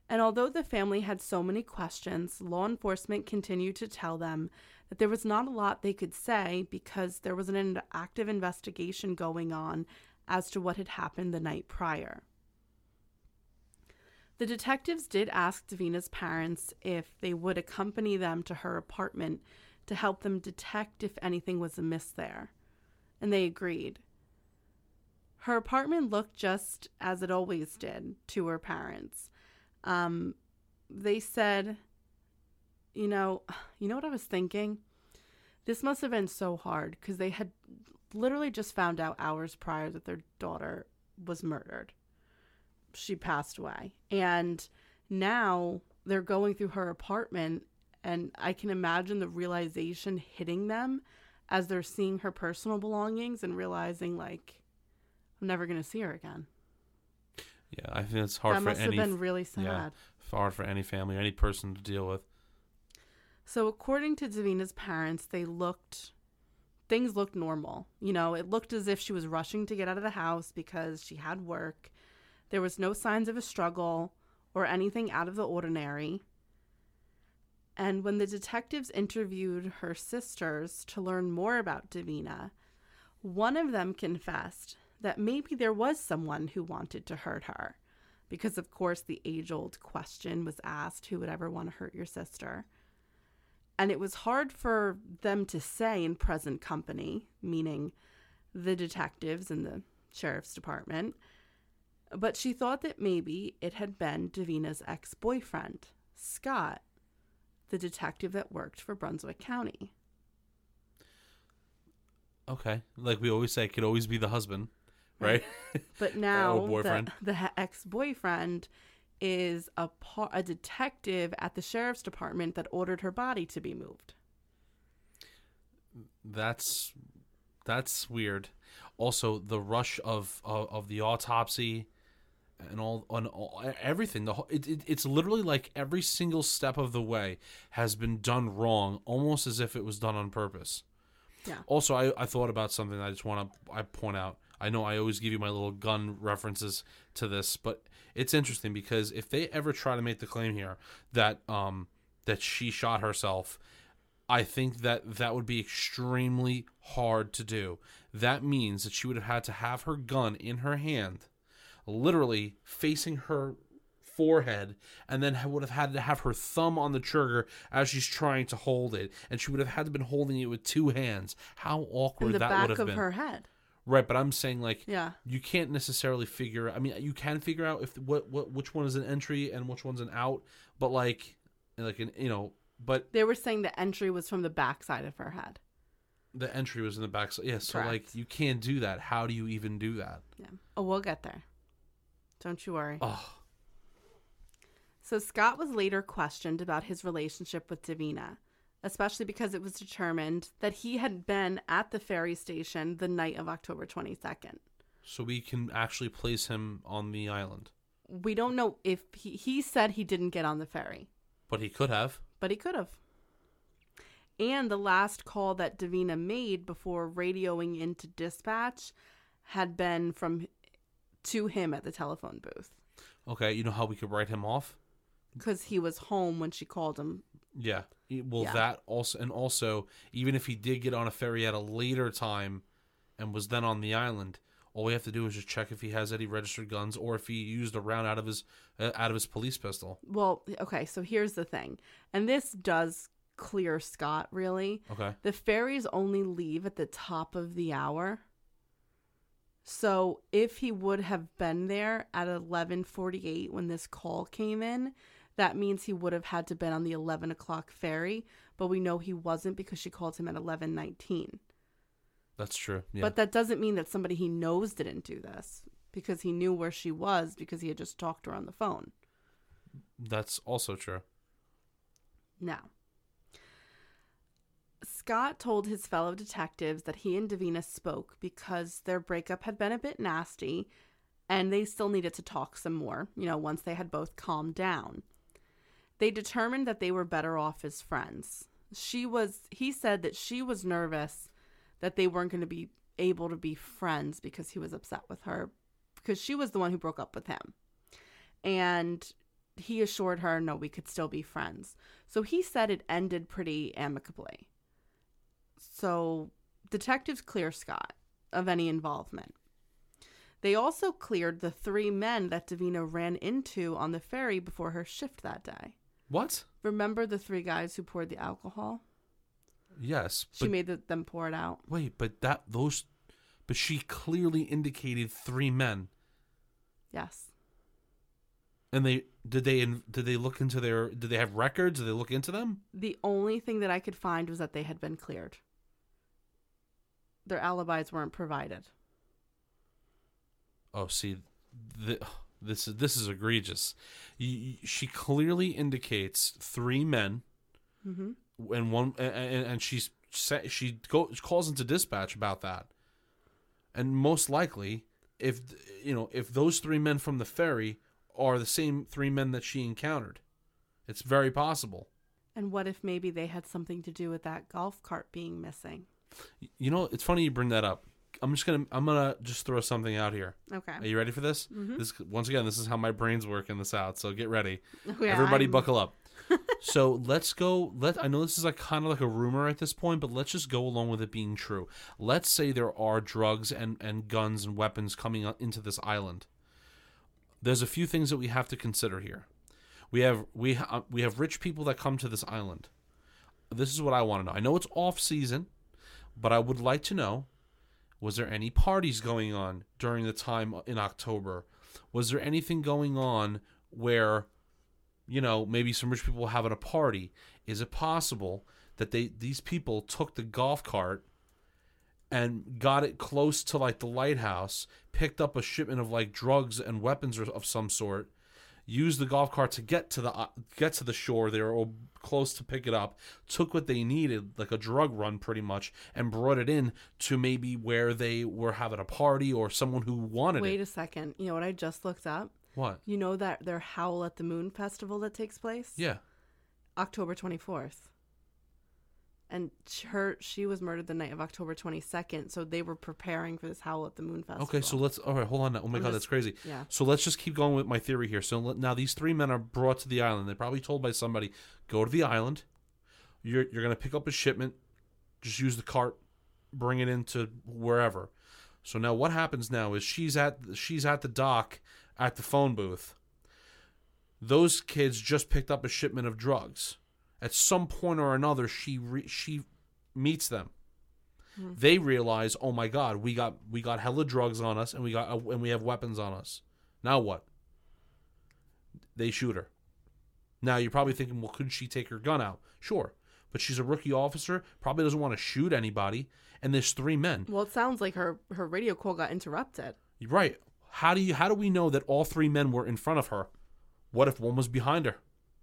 And although the family had so many questions, law enforcement continued to tell them that there was not a lot they could say because there was an active investigation going on as to what had happened the night prior. The detectives did ask Davina's parents if they would accompany them to her apartment to help them detect if anything was amiss there, and they agreed. Her apartment looked just as it always did to her parents. Um, they said, you know, you know what I was thinking? This must have been so hard because they had literally just found out hours prior that their daughter was murdered. She passed away. And now they're going through her apartment, and I can imagine the realization hitting them as they're seeing her personal belongings and realizing, like, I'm never going to see her again. Yeah, I think it's hard that for must any have been really sad. yeah, hard for any family, any person to deal with. So, according to Davina's parents, they looked, things looked normal. You know, it looked as if she was rushing to get out of the house because she had work. There was no signs of a struggle or anything out of the ordinary. And when the detectives interviewed her sisters to learn more about Davina, one of them confessed that maybe there was someone who wanted to hurt her. Because, of course, the age old question was asked who would ever want to hurt your sister? And it was hard for them to say in present company, meaning the detectives and the sheriff's department. But she thought that maybe it had been Davina's ex boyfriend, Scott, the detective that worked for Brunswick County. Okay, like we always say, it could always be the husband, right? But now boyfriend. the, the ex boyfriend is a par- a detective at the sheriff's department that ordered her body to be moved. that's that's weird. Also, the rush of of, of the autopsy and all on all, everything. The whole, it, it, it's literally like every single step of the way has been done wrong, almost as if it was done on purpose. Yeah. Also, I, I thought about something I just want to I point out. I know I always give you my little gun references to this, but it's interesting because if they ever try to make the claim here that um that she shot herself, I think that that would be extremely hard to do. That means that she would have had to have her gun in her hand, literally facing her forehead, and then would have had to have her thumb on the trigger as she's trying to hold it, and she would have had to been holding it with two hands. How awkward In the that back would have of been. her head. Right, but I'm saying like Yeah. you can't necessarily figure. I mean, you can figure out if what what which one is an entry and which one's an out, but like like an you know, but They were saying the entry was from the back side of her head. the entry was in the back. So yeah, so Correct. like you can't do that. How do you even do that? Yeah. Oh, we'll get there. Don't you worry. Oh, So Scott was later questioned about his relationship with Davina, especially because it was determined that he had been at the ferry station the night of October 22nd. so we can actually place him on the island, We don't know if he, he said he didn't get on the ferry, but he could have. but he could have. And the last call that Davina made before radioing into dispatch had been from to him at the telephone booth Okay, you know how we could write him off? because he was home when she called him. Yeah. Well, Yeah. that also, and also, even if he did get on a ferry at a later time and was then on the island, all we have to do is just check if he has any registered guns or if he used a round out of his uh, out of his police pistol. Well, okay, so here's the thing. And this does clear Scott really. Okay. The ferries only leave at the top of the hour. So if he would have been there at 11:48 when this call came in, that means he would have had to been on the 11 o'clock ferry. But we know he wasn't because she called him at 11:19. That's true. Yeah. But that doesn't mean that somebody he knows didn't do this because he knew where she was because he had just talked to her on the phone. That's also true. Now, Scott told his fellow detectives that he and Davina spoke because their breakup had been a bit nasty and they still needed to talk some more, you know, once they had both calmed down. They determined that they were better off as friends. She was, he said that she was nervous that they weren't going to be able to be friends because he was upset with her because she was the one who broke up with him. And he assured her, no, we could still be friends. So he said it ended pretty amicably. So detectives clear Scott of any involvement. They also cleared the three men that Davina ran into on the ferry before her shift that day. What? Remember the three guys who poured the alcohol? Yes. She But made the, them pour it out. wait, but that those but she clearly indicated three men. Yes. And they did they did they look into their did they have records? Did they look into them? The only thing that I could find was that they had been cleared. Their alibis weren't provided. Oh, see, th this is this is egregious. She clearly indicates three men, Mm-hmm. and one, and, and she's she go, calls into dispatch about that, and most likely, if you know, if those three men from the ferry are the same three men that she encountered, it's very possible. And what if maybe they had something to do with that golf cart being missing? You know, it's funny you bring that up. I'm just gonna I'm gonna just throw something out here. Okay. Are you ready for this? Mm-hmm. This once again, this is how my brain's working this out. So get ready. Yeah, Everybody I'm- buckle up. so let's go. Let I know this is like kind of like a rumor at this point, but let's just go along with it being true. Let's say there are drugs and and guns and weapons coming into this island. There's a few things that we have to consider here. We have we ha- uh, we have rich people that come to this island. This is what I want to know. I know it's off season, but I would like to know was there any parties going on during the time in October? Was there anything going on where you know, maybe some rich people were having a party. Is it possible that they these people took the golf cart and got it close to like the lighthouse, picked up a shipment of like drugs and weapons of some sort, used the golf cart to get to the uh, get to the shore They were close to pick it up, took what they needed, like a drug run pretty much, and brought it in to maybe where they were having a party or someone who wanted Wait it. Wait a second. You know what I just looked up? What? You know that their Howl at the Moon festival that takes place? Yeah. October 24th. And her she was murdered the night of October 22nd, so they were preparing for this Howl at the Moon festival. Okay, so let's. All right, hold on. now. Oh my I'm god, just- that's crazy. yeah. So let's just keep going with my theory here. So let- now these three men are brought to the island. They're probably told by somebody, "Go to the island. You're you're gonna pick up a shipment. Just use the cart, bring it into wherever." So now what happens now is she's at she's at the dock at the phone booth. Those kids just picked up a shipment of drugs. At some point or another, she re- she meets them hmm. they realize, oh my god, we got we got hella drugs on us, and we got and we have weapons on us. Now what? They shoot her. Now you're probably thinking, well, could she take her gun out? Sure, but she's a rookie officer, probably doesn't want to shoot anybody, and there's three men. Well, it sounds like her her radio call got interrupted. Right? How do you how do we know that all three men were in front of her? What if one was behind her?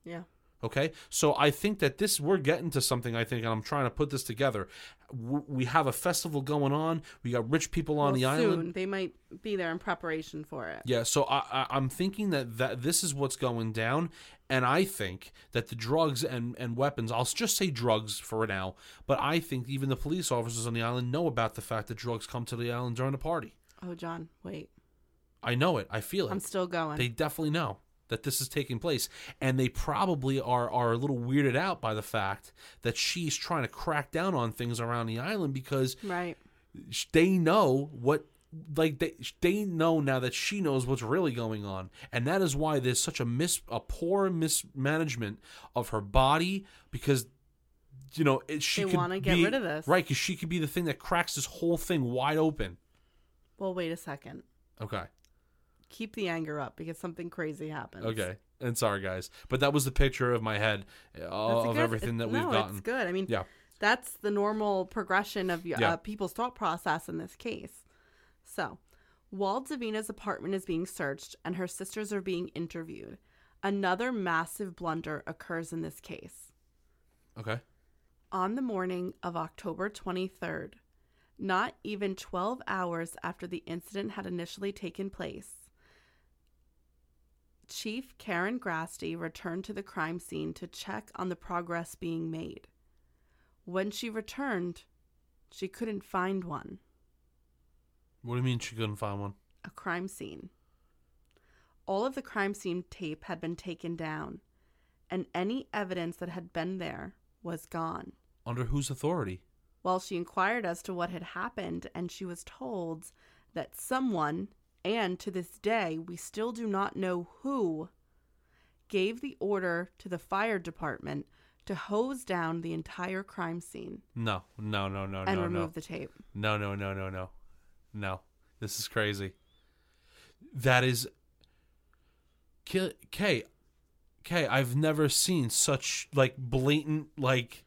Yeah. Okay, so I think that this we're getting to something. I think, and I'm trying to put this together. We have a festival going on. We got rich people on well, the soon island. they might be there in preparation for it. Yeah, so I, I, I'm thinking that, that this is what's going down, and I think that the drugs and, and weapons, I'll just say drugs for now, but I think even the police officers on the island know about the fact that drugs come to the island during the party. Oh, John, wait. I know it. I feel it. I'm still going. They definitely know that this is taking place, and they probably are are a little weirded out by the fact that she's trying to crack down on things around the island because right. they know what like they they know now that she knows what's really going on and that is why there's such a mis a poor mismanagement of her body because you know it, she They wanna get be- rid of this. right because she could be the thing that cracks this whole thing wide open Well, wait a second. okay Keep the anger up because something crazy happens. okay and sorry guys but that was the picture of my head uh, That's a of good- everything that we've no, gotten it's good. I mean, yeah that's the normal progression of uh, Yeah. people's thought process in this case. So, while Davina's apartment is being searched and her sisters are being interviewed, another massive blunder occurs in this case. okay On the morning of October 23rd, not even 12 hours after the incident had initially taken place, Chief Karen Grasty returned to the crime scene to check on the progress being made. When she returned, she couldn't find one, what do you mean she couldn't find one a crime scene. All of the crime scene tape had been taken down, and any evidence that had been there was gone. under whose authority Well, she inquired as to what had happened, and she was told that someone, and to this day we still do not know who, gave the order to the fire department to hose down the entire crime scene no no no no and no And remove no the tape. No, no, no, no, no. No. This is crazy. That is K K K I've never seen such like blatant like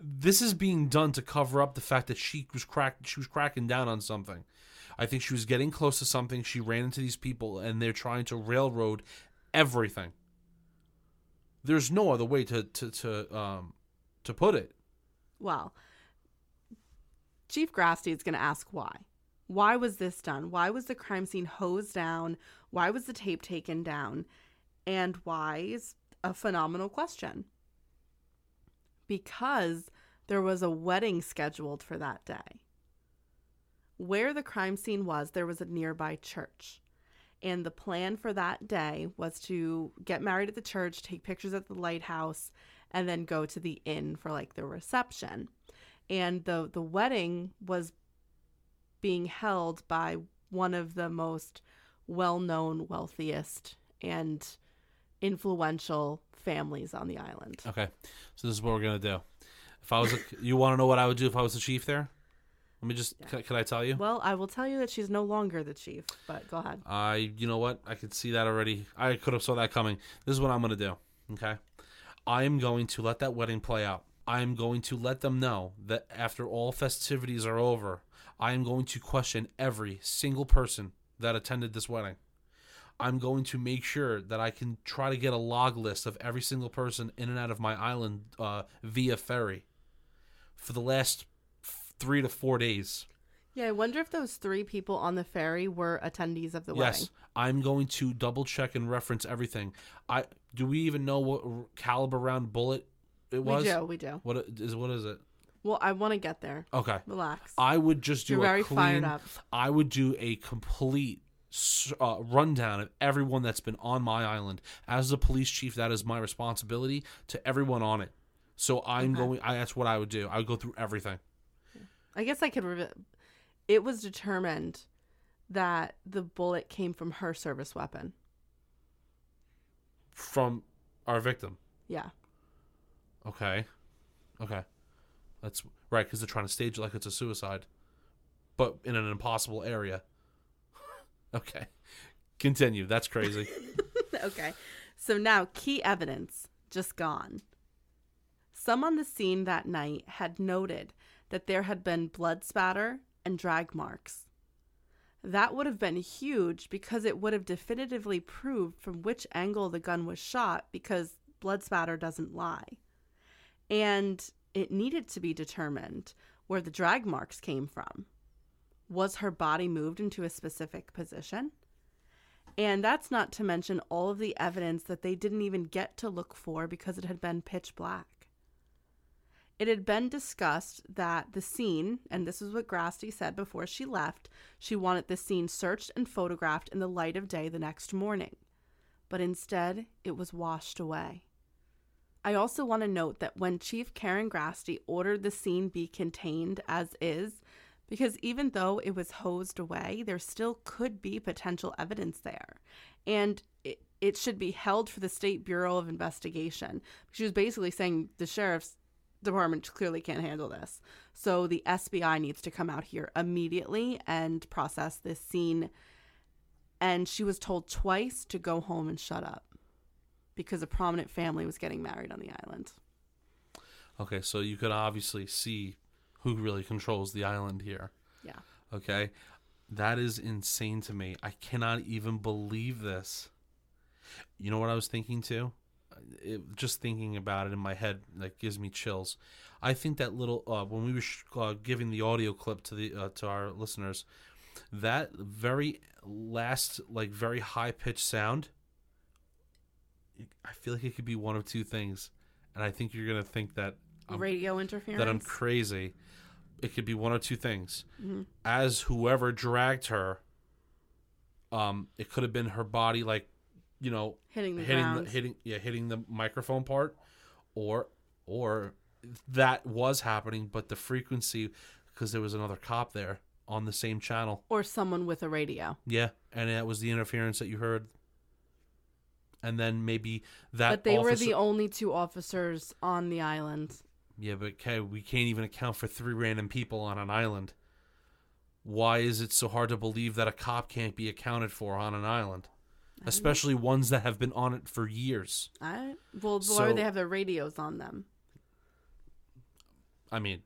this is being done to cover up the fact that she was crack she was cracking down on something. I think she was getting close to something. She ran into these people and they're trying to railroad everything. There's no other way to to, to um to put it. Well, Chief Grasty is going to ask why. Why was this done? Why was the crime scene hosed down? Why was the tape taken down? And why is a phenomenal question. Because there was a wedding scheduled for that day. Where the crime scene was, there was a nearby church. And the plan for that day was to get married at the church, take pictures at the lighthouse, and then go to the inn for like the reception. And the the wedding was being held by one of the most well-known, wealthiest and influential families on the island. Okay, so this is what we're gonna do. If I was, a, you want to know what I would do if I was the chief there? Let me just. Can, can I tell you? Well, I will tell you that she's no longer the chief, but go ahead. I, you know what? I could see that already. I could have saw that coming. This is what I'm gonna do. Okay, I am going to let that wedding play out. I am going to let them know that after all festivities are over, I am going to question every single person that attended this wedding. I'm going to make sure that I can try to get a log list of every single person in and out of my island uh, via ferry for the last three to four days. Yeah, I wonder if those three people on the ferry were attendees of the yes, wedding. I'm going to double check and reference everything. I do we even know what caliber round bullet it was? We do, we do. What is what is it? Well, I want to get there. Okay. Relax. I would just do You're a very clean, fired up. I would do a complete uh, rundown of everyone that's been on my island. As the police chief, that is my responsibility to everyone on it. So I'm Okay. going. I, that's what I would do. I would go through everything. I guess I could. Re- it was determined that the bullet came from her service weapon. from our victim. Yeah. Okay. Okay. That's right because they're trying to stage it like it's a suicide, but in an impossible area. okay. Continue. That's crazy. okay. So now, key evidence just gone. Some on the scene that night had noted that there had been blood spatter and drag marks. That would have been huge because it would have definitively proved from which angle the gun was shot because blood spatter doesn't lie. And it needed to be determined where the drag marks came from. Was her body moved into a specific position? And that's not to mention all of the evidence that they didn't even get to look for because it had been pitch black. It had been discussed that the scene, and this is what Grasty said before she left, she wanted the scene searched and photographed in the light of day the next morning. But instead, it was washed away. I also want to note that when Chief Karen Grasty ordered the scene be contained as is, because even though it was hosed away, there still could be potential evidence there. And it, it should be held for the State Bureau of Investigation. She was basically saying the sheriff's department clearly can't handle this. So the SBI needs to come out here immediately and process this scene. And she was told twice to go home and shut up because a prominent family was getting married on the island. okay, so you could obviously see who really controls the island here. Yeah. Okay. That is insane to me. I cannot even believe this. You know what I was thinking too? It, just thinking about it in my head like gives me chills. I think that little uh, when we were sh- uh, giving the audio clip to the uh, to our listeners, that very last like very high pitched sound. I feel like it could be one of two things, and I think you're gonna think that I'm Radio interference. that I'm crazy. It could be one or two things. Mm-hmm. As whoever dragged her, um, it could have been her body, like, you know, Hitting the hitting ground. the hitting, yeah, hitting the microphone part, or or that was happening, but the frequency, because there was another cop there on the same channel. or someone with a radio. Yeah, and that was the interference that you heard. And then maybe that. but they were the only two officers on the island. Yeah, but okay, we can't even account for three random people on an island. Why is it so hard to believe that a cop can't be accounted for on an island? Especially ones that have been on it for years. I well, why So- would they have their radios on them? I mean,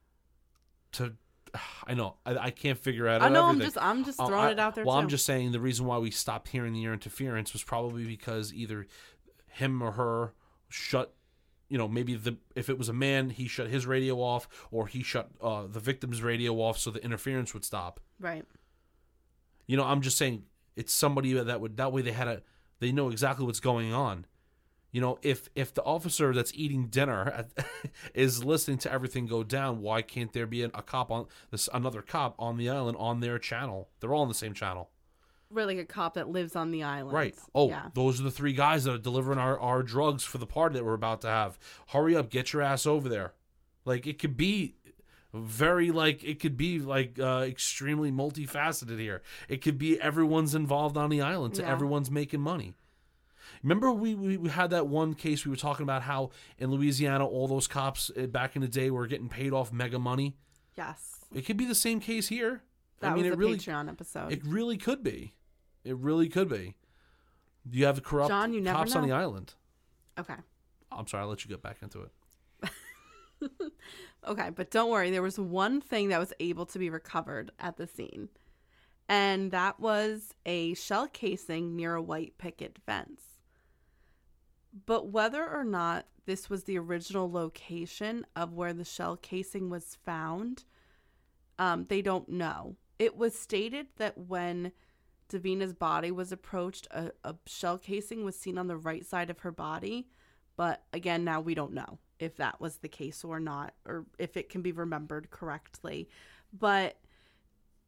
to I know I, I can't figure out. I know. I'm just I'm just Uh, throwing I- it out there. Well, too. I'm just saying the reason why we stopped hearing the air interference was probably because either him or her shut, you know, maybe the if it was a man, he shut his radio off, or he shut uh, the victim's radio off so the interference would stop. right. You know, I'm just saying it's somebody that would that way they had a they know exactly what's going on. You know, if if the officer that's eating dinner at, is listening to everything go down, why can't there be a, a cop on this another cop on the island on their channel? They're all on the same channel, Really, a cop that lives on the island. right? Oh, yeah. those are the three guys that are delivering our our drugs for the party that we're about to have. Hurry up, get your ass over there. Like it could be very like it could be like uh extremely multifaceted here. It could be everyone's involved on the island so Yeah. everyone's making money. Remember we, we we had that one case we were talking about how in louisiana all those cops uh, back in the day were getting paid off mega money? Yes. it could be the same case here. That i mean was it the really Patreon episode. it really could be. It really could be. You have corrupt John, you cops on the island. Okay. i'm sorry i'll let you get back into it Okay, but don't worry, there was one thing that was able to be recovered at the scene. And that was a shell casing near a white picket fence. But whether or not this was the original location of where the shell casing was found, um, they don't know. It was stated that when Davina's body was approached, a, a shell casing was seen on the right side of her body. But again, now we don't know if that was the case or not, or if it can be remembered correctly. But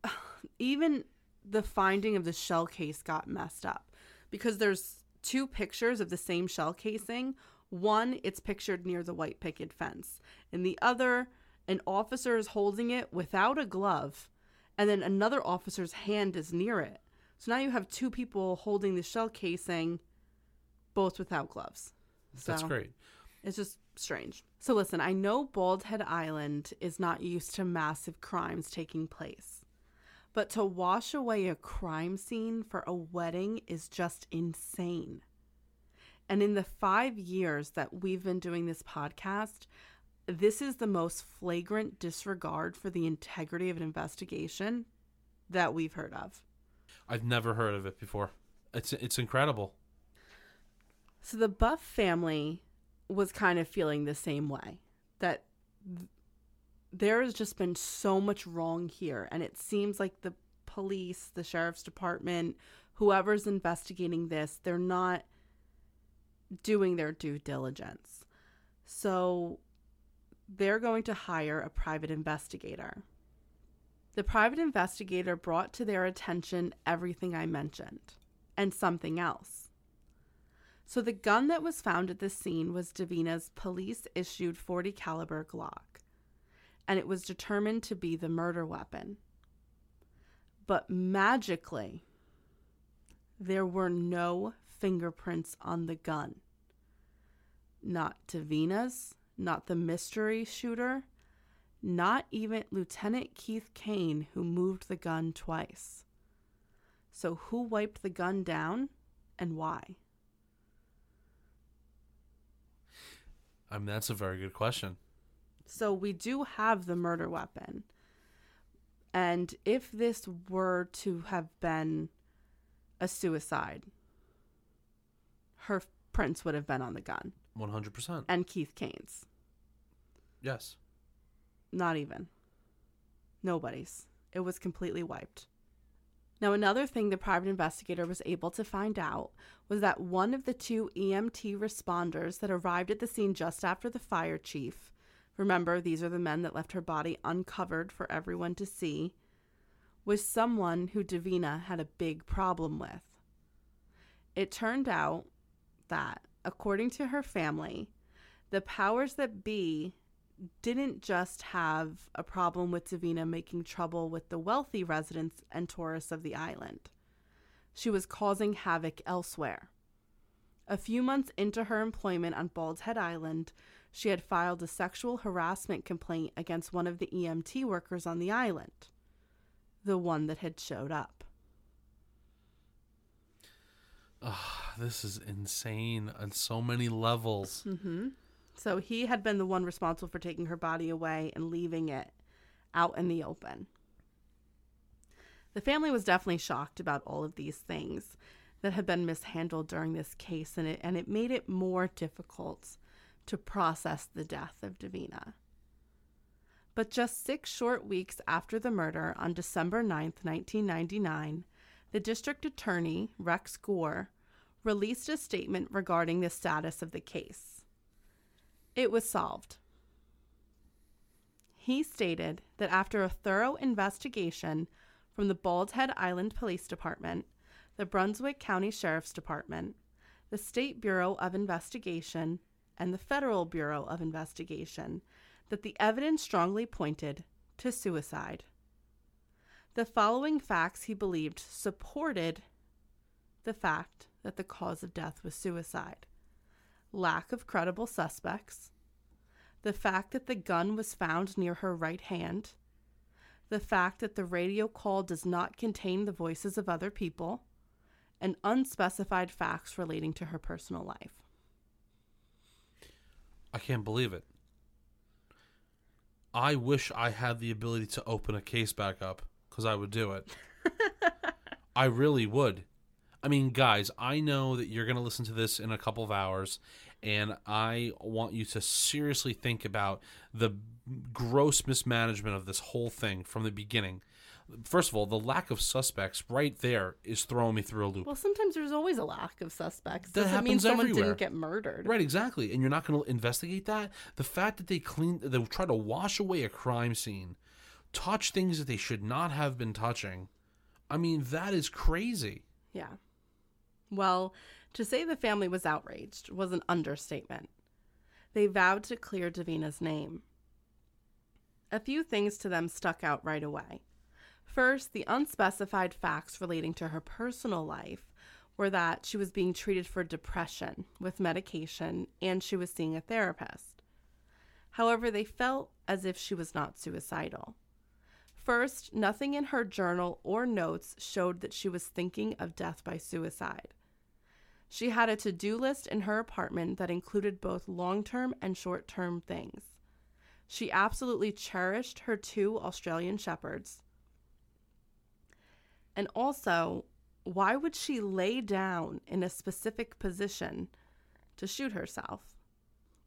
even the finding of the shell case got messed up because there's two pictures of the same shell casing. One, it's pictured near the white picket fence, and the other, an officer is holding it without a glove, and then another officer's hand is near it. So now you have two people holding the shell casing, both without gloves. That's great. it's just strange. So listen, I know Bald Head Island is not used to massive crimes taking place. But to wash away a crime scene for a wedding is just insane. And in the 5 years that we've been doing this podcast, this is the most flagrant disregard for the integrity of an investigation that we've heard of. I've never heard of it before. It's it's incredible. So the Buff family was kind of feeling the same way that th- there has just been so much wrong here and it seems like the police, the sheriff's department, whoever's investigating this, they're not doing their due diligence. So they're going to hire a private investigator. The private investigator brought to their attention everything I mentioned and something else. So the gun that was found at the scene was Davina's police issued 40 caliber Glock and it was determined to be the murder weapon. But magically there were no fingerprints on the gun. Not Davina's, not the mystery shooter, not even Lieutenant Keith Kane who moved the gun twice. So who wiped the gun down and why? I mean, that's a very good question. So we do have the murder weapon. And if this were to have been a suicide, her prints would have been on the gun One hundred percent. and Keith Kane's. Yes. Not even. Nobody's. It was completely wiped. Now, another thing the private investigator was able to find out was that one of the two EMT responders that arrived at the scene just after the fire chief remember, these are the men that left her body uncovered for everyone to see was someone who Davina had a big problem with. It turned out that, according to her family, the powers that be didn't just have a problem with Davina making trouble with the wealthy residents and tourists of the island. She was causing havoc elsewhere. A few months into her employment on Bald Head Island, she had filed a sexual harassment complaint against one of the EMT workers on the island, the one that had showed up. Ah, this is insane on so many levels. Mm-hmm. So he had been the one responsible for taking her body away and leaving it out in the open. The family was definitely shocked about all of these things that had been mishandled during this case, and it, and it made it more difficult to process the death of Davina. But just six short weeks after the murder on December 9th, 1999, the district attorney, Rex Gore, released a statement regarding the status of the case. It was solved. He stated that after a thorough investigation from the Bald Head Island Police Department, the Brunswick County Sheriff's Department, the State Bureau of Investigation, and the Federal Bureau of Investigation, that the evidence strongly pointed to suicide. The following facts he believed supported the fact that the cause of death was suicide lack of credible suspects, the fact that the gun was found near her right hand, the fact that the radio call does not contain the voices of other people, and unspecified facts relating to her personal life. I can't believe it. I wish I had the ability to open a case back up because I would do it. I really would. I mean, guys, I know that you're going to listen to this in a couple of hours, and I want you to seriously think about the gross mismanagement of this whole thing from the beginning. First of all, the lack of suspects right there is throwing me through a loop. Well, sometimes there's always a lack of suspects. That Doesn't mean happens someone everywhere. didn't get murdered. Right, exactly. And you're not going to investigate that. The fact that they clean, they try to wash away a crime scene, touch things that they should not have been touching. I mean, that is crazy. Yeah. Well, to say the family was outraged was an understatement. They vowed to clear Davina's name. A few things to them stuck out right away. First, the unspecified facts relating to her personal life were that she was being treated for depression with medication and she was seeing a therapist. However, they felt as if she was not suicidal. First, nothing in her journal or notes showed that she was thinking of death by suicide. She had a to do list in her apartment that included both long term and short term things. She absolutely cherished her two Australian shepherds. And also, why would she lay down in a specific position to shoot herself?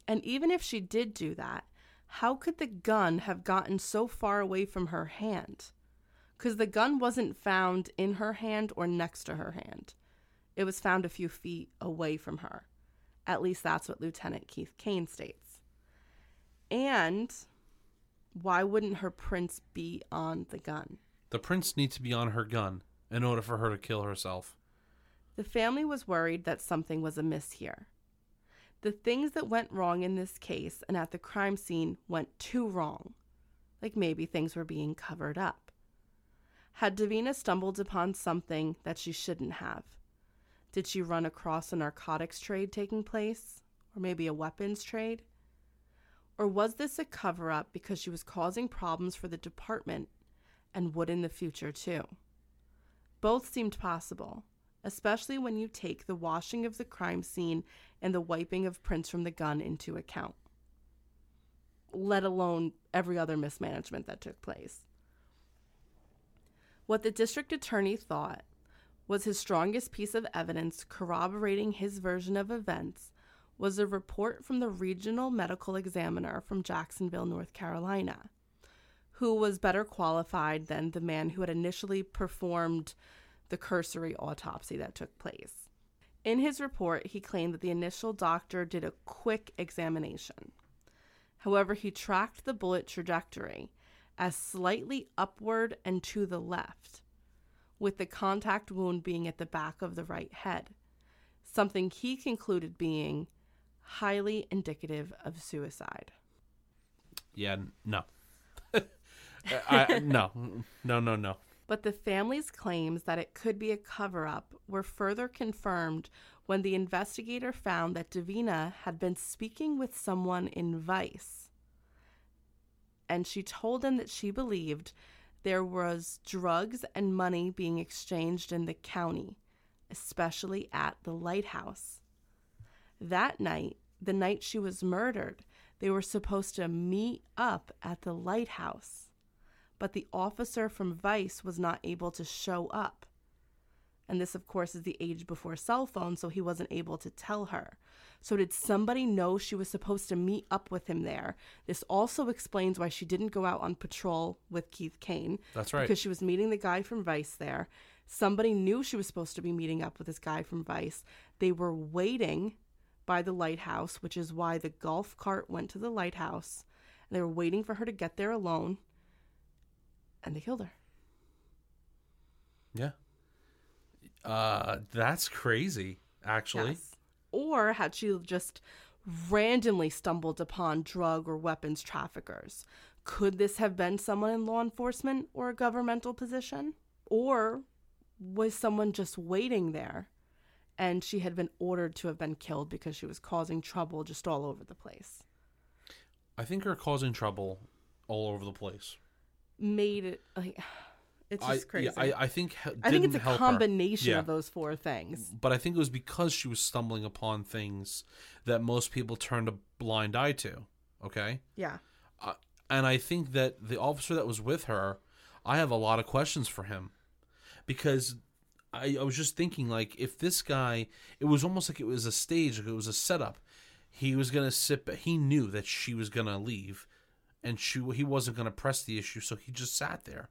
And even if she did do that, how could the gun have gotten so far away from her hand? Because the gun wasn't found in her hand or next to her hand. It was found a few feet away from her. At least that's what Lieutenant Keith Kane states. And why wouldn't her prints be on the gun? The prints need to be on her gun in order for her to kill herself. The family was worried that something was amiss here. The things that went wrong in this case and at the crime scene went too wrong. Like maybe things were being covered up. Had Davina stumbled upon something that she shouldn't have? Did she run across a narcotics trade taking place? Or maybe a weapons trade? Or was this a cover up because she was causing problems for the department and would in the future too? Both seemed possible, especially when you take the washing of the crime scene and the wiping of prints from the gun into account, let alone every other mismanagement that took place. What the district attorney thought was his strongest piece of evidence corroborating his version of events was a report from the regional medical examiner from Jacksonville, North Carolina, who was better qualified than the man who had initially performed the cursory autopsy that took place. In his report, he claimed that the initial doctor did a quick examination. However, he tracked the bullet trajectory as slightly upward and to the left, with the contact wound being at the back of the right head, something he concluded being highly indicative of suicide. Yeah, no. Uh, I, no, no, no, no. But the family's claims that it could be a cover up were further confirmed when the investigator found that Davina had been speaking with someone in Vice. And she told him that she believed there was drugs and money being exchanged in the county, especially at the lighthouse. That night, the night she was murdered, they were supposed to meet up at the lighthouse but the officer from Vice was not able to show up. And this, of course, is the age before cell phones, so he wasn't able to tell her. So, did somebody know she was supposed to meet up with him there? This also explains why she didn't go out on patrol with Keith Kane. That's right. Because she was meeting the guy from Vice there. Somebody knew she was supposed to be meeting up with this guy from Vice. They were waiting by the lighthouse, which is why the golf cart went to the lighthouse. They were waiting for her to get there alone and they killed her. Yeah. Uh, that's crazy. Actually, Yes. Or had she just randomly stumbled upon drug or weapons traffickers? Could this have been someone in law enforcement or a governmental position? Or was someone just waiting there and she had been ordered to have been killed because she was causing trouble just all over the place? I think her causing trouble all over the place. Made it like it's I, just crazy. Yeah, I, I think. he- I think it's a combination Yeah. of those four things. But I think it was because she was stumbling upon things that most people turned a blind eye to. Okay. Yeah. Uh, and I think that the officer that was with her, I have a lot of questions for him because I, I was just thinking like if this guy, it was almost like it was a stage, like it was a setup. He was gonna sit, but he knew that she was gonna leave, and she he wasn't gonna press the issue, so he just sat there.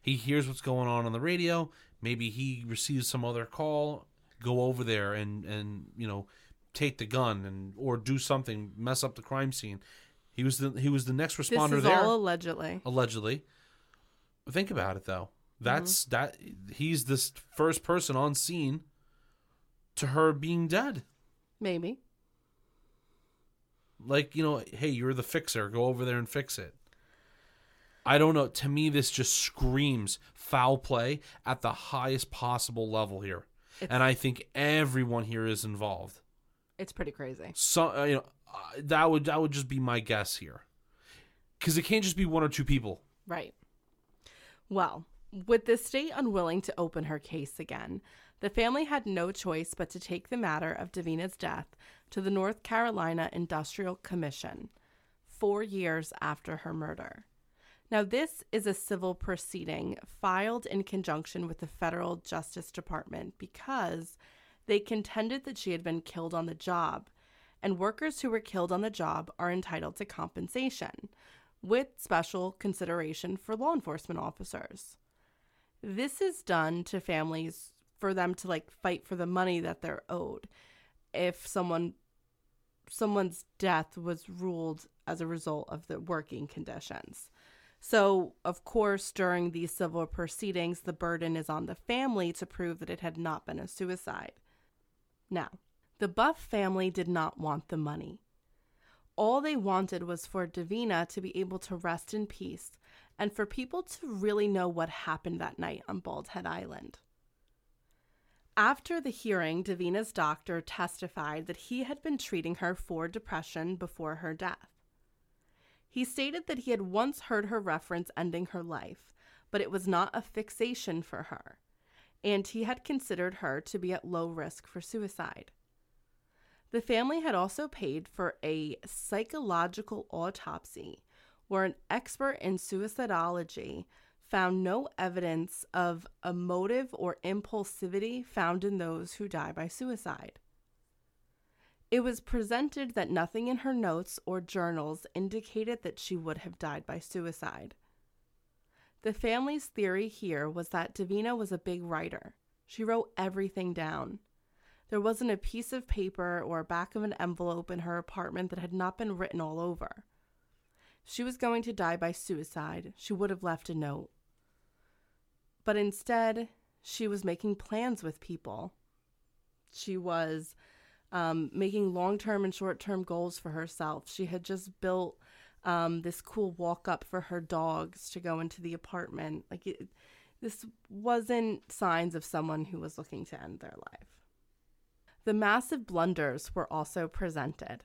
He hears what's going on on the radio. Maybe he receives some other call. Go over there and and you know take the gun and or do something, mess up the crime scene. He was the he was the next This responder is there all allegedly. allegedly. Think about it though. That's Mm-hmm. that he's this first person on scene to her being dead. Maybe. Like, you know, hey, you're the fixer. Go over there and fix it. I don't know. To me, this just screams foul play at the highest possible level here. and I think everyone here is involved. It's pretty crazy. So, uh, you know, uh, that would that would just be my guess here. Cuz it can't just be one or two people. Right. Well, with the state unwilling to open her case again, the family had no choice but to take the matter of Davina's death to the North Carolina Industrial Commission four years after her murder. Now, this is a civil proceeding filed in conjunction with the Federal Justice Department because they contended that she had been killed on the job, and workers who were killed on the job are entitled to compensation, with special consideration for law enforcement officers. This is done to families for them to like fight for the money that they're owed if someone someone's death was ruled as a result of the working conditions. So, of course, during these civil proceedings, the burden is on the family to prove that it had not been a suicide. Now, the Buff family did not want the money. All they wanted was for Davina to be able to rest in peace and for people to really know what happened that night on Bald Head Island. After the hearing, Davina's doctor testified that he had been treating her for depression before her death. He stated that he had once heard her reference ending her life, but it was not a fixation for her, and he had considered her to be at low risk for suicide. The family had also paid for a psychological autopsy where an expert in suicidology found no evidence of a motive or impulsivity found in those who die by suicide. It was presented that nothing in her notes or journals indicated that she would have died by suicide. The family's theory here was that Davina was a big writer. She wrote everything down. There wasn't a piece of paper or back of an envelope in her apartment that had not been written all over. She was going to die by suicide, she would have left a note. But instead, she was making plans with people. She was um, making long term and short term goals for herself. She had just built um, this cool walk up for her dogs to go into the apartment. Like, it, this wasn't signs of someone who was looking to end their life. The massive blunders were also presented.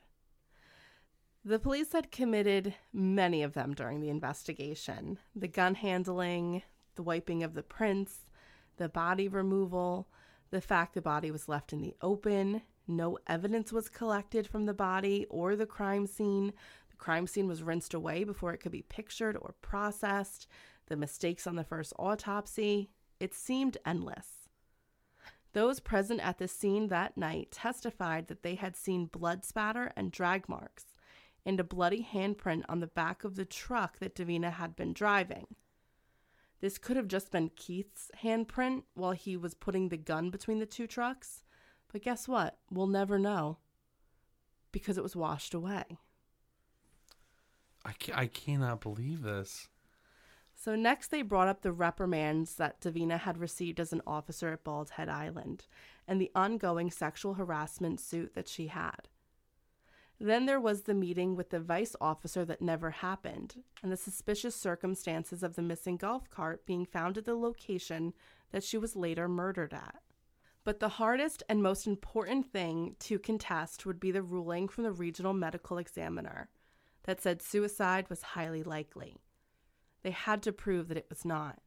The police had committed many of them during the investigation the gun handling, the wiping of the prints, the body removal, the fact the body was left in the open, no evidence was collected from the body or the crime scene. The crime scene was rinsed away before it could be pictured or processed. The mistakes on the first autopsy. It seemed endless. Those present at the scene that night testified that they had seen blood spatter and drag marks and a bloody handprint on the back of the truck that Davina had been driving. This could have just been Keith's handprint while he was putting the gun between the two trucks, but guess what? We'll never know because it was washed away. I, ca- I cannot believe this. So, next, they brought up the reprimands that Davina had received as an officer at Bald Head Island and the ongoing sexual harassment suit that she had. Then there was the meeting with the vice officer that never happened, and the suspicious circumstances of the missing golf cart being found at the location that she was later murdered at. But the hardest and most important thing to contest would be the ruling from the regional medical examiner that said suicide was highly likely. They had to prove that it was not.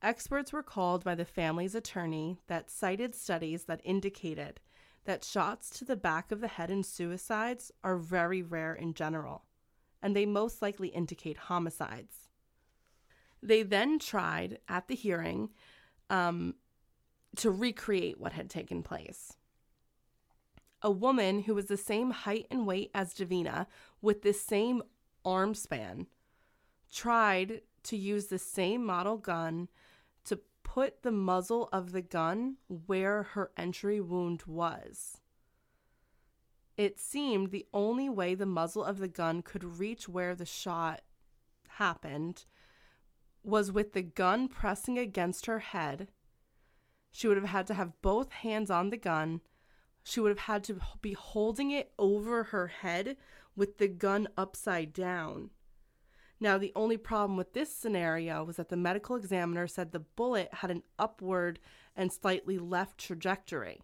Experts were called by the family's attorney that cited studies that indicated that shots to the back of the head in suicides are very rare in general, and they most likely indicate homicides. They then tried at the hearing um, to recreate what had taken place. A woman who was the same height and weight as Davina, with the same arm span, tried to use the same model gun to put the muzzle of the gun where her entry wound was. It seemed the only way the muzzle of the gun could reach where the shot happened was with the gun pressing against her head. She would have had to have both hands on the gun. She would have had to be holding it over her head with the gun upside down. Now, the only problem with this scenario was that the medical examiner said the bullet had an upward and slightly left trajectory.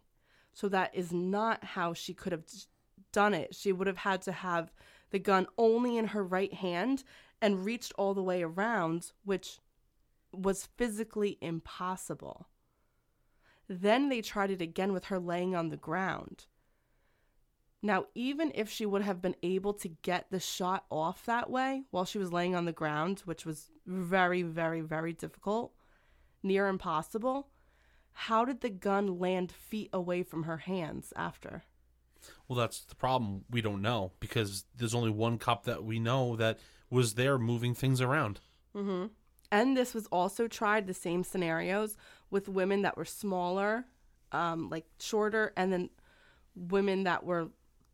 So, that is not how she could have done it. She would have had to have the gun only in her right hand and reached all the way around, which was physically impossible. Then they tried it again with her laying on the ground. Now, even if she would have been able to get the shot off that way while she was laying on the ground, which was very, very, very difficult, near impossible, how did the gun land feet away from her hands after? Well, that's the problem. We don't know because there's only one cop that we know that was there moving things around. Mm-hmm. And this was also tried the same scenarios with women that were smaller, um, like shorter, and then women that were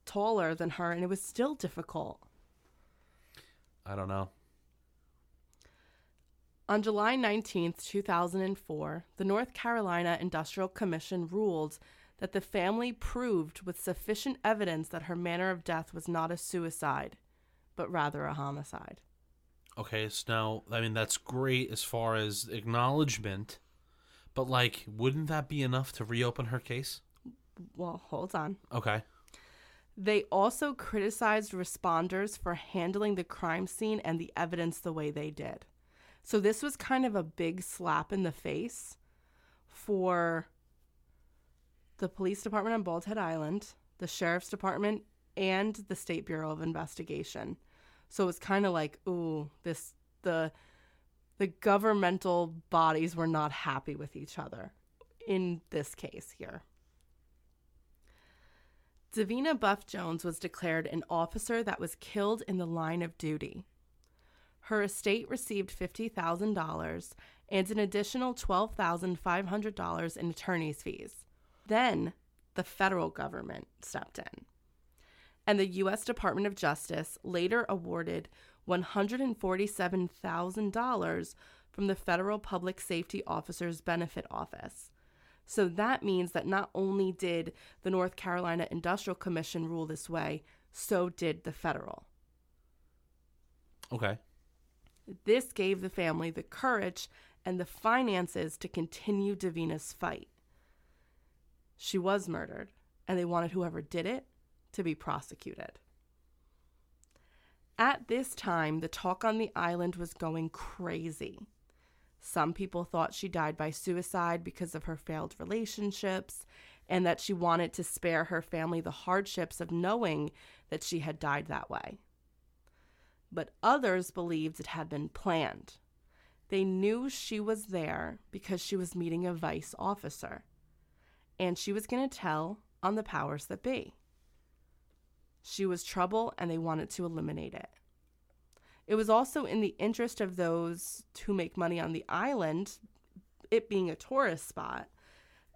taller than her, and it was still difficult. I don't know. On July 19th, 2004, the North Carolina Industrial Commission ruled that the family proved with sufficient evidence that her manner of death was not a suicide, but rather a homicide. Okay, so now, I mean, that's great as far as acknowledgement, but like, wouldn't that be enough to reopen her case? Well, hold on. Okay. They also criticized responders for handling the crime scene and the evidence the way they did. So, this was kind of a big slap in the face for the police department on Bald Head Island, the sheriff's department, and the State Bureau of Investigation. So it was kind of like, ooh, this the the governmental bodies were not happy with each other in this case here. Davina Buff Jones was declared an officer that was killed in the line of duty. Her estate received $50,000 and an additional $12,500 in attorney's fees. Then the federal government stepped in. And the U.S. Department of Justice later awarded $147,000 from the Federal Public Safety Officers Benefit Office. So that means that not only did the North Carolina Industrial Commission rule this way, so did the federal. Okay. This gave the family the courage and the finances to continue Davina's fight. She was murdered, and they wanted whoever did it to be prosecuted. At this time, the talk on the island was going crazy. Some people thought she died by suicide because of her failed relationships and that she wanted to spare her family the hardships of knowing that she had died that way. But others believed it had been planned. They knew she was there because she was meeting a vice officer, and she was going to tell on the powers that be. She was trouble and they wanted to eliminate it. It was also in the interest of those who make money on the island, it being a tourist spot,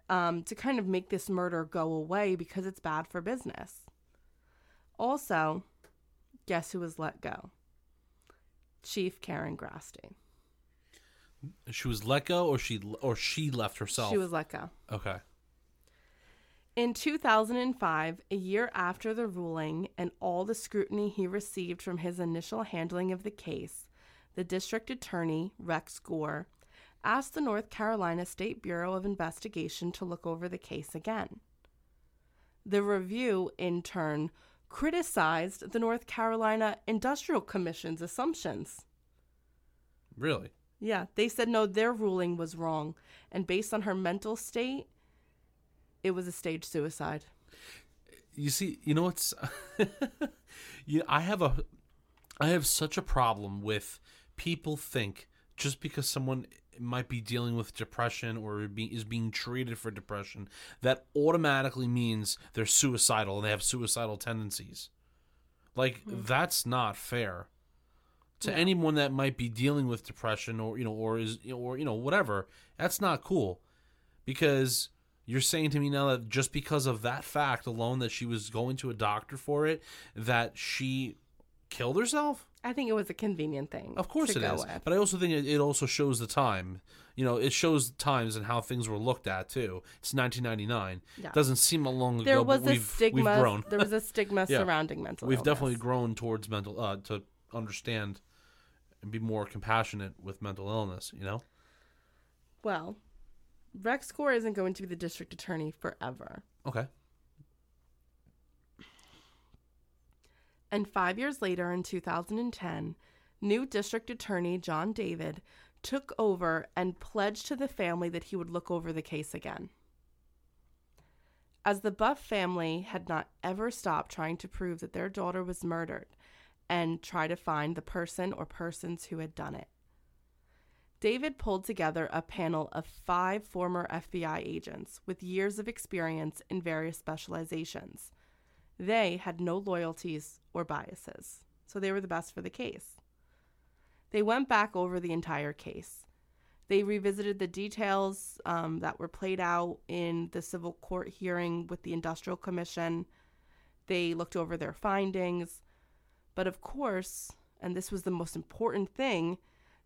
um, to kind of make this murder go away because it's bad for business. Also, guess who was let go? Chief Karen Grasty. She was let go, or she or she left herself. She was let go. okay. In 2005, a year after the ruling and all the scrutiny he received from his initial handling of the case, the district attorney, Rex Gore, asked the North Carolina State Bureau of Investigation to look over the case again. The review, in turn, criticized the North Carolina Industrial Commission's assumptions. Really? Yeah, they said no, their ruling was wrong, and based on her mental state, it was a staged suicide. You see, you know what's you I have a I have such a problem with people think just because someone might be dealing with depression or be, is being treated for depression that automatically means they're suicidal and they have suicidal tendencies. Like hmm. that's not fair to No. anyone that might be dealing with depression or you know or is or you know whatever that's not cool because you're saying to me now that just because of that fact alone that she was going to a doctor for it that she killed herself I think it was a convenient thing. of course it is with. but i also think it, it also shows the time you know it shows times and how things were looked at too it's 1999 Yeah. doesn't seem a long ago there but was a we've, stigma. we've grown there was a stigma Yeah. surrounding mental. we've illness. definitely grown towards mental uh to understand and be more compassionate with mental illness you know Well, Rex Gore isn't going to be the district attorney forever. okay And five years later, in 2010, new district attorney Jon David took over and pledged to the family that he would look over the case again. As the Buff family had not ever stopped trying to prove that their daughter was murdered and try to find the person or persons who had done it. David pulled together a panel of five former FBI agents with years of experience in various specializations. They had no loyalties or biases, so they were the best for the case. They went back over the entire case. They revisited the details um, that were played out in the civil court hearing with the Industrial Commission. They looked over their findings. But of course, and this was the most important thing,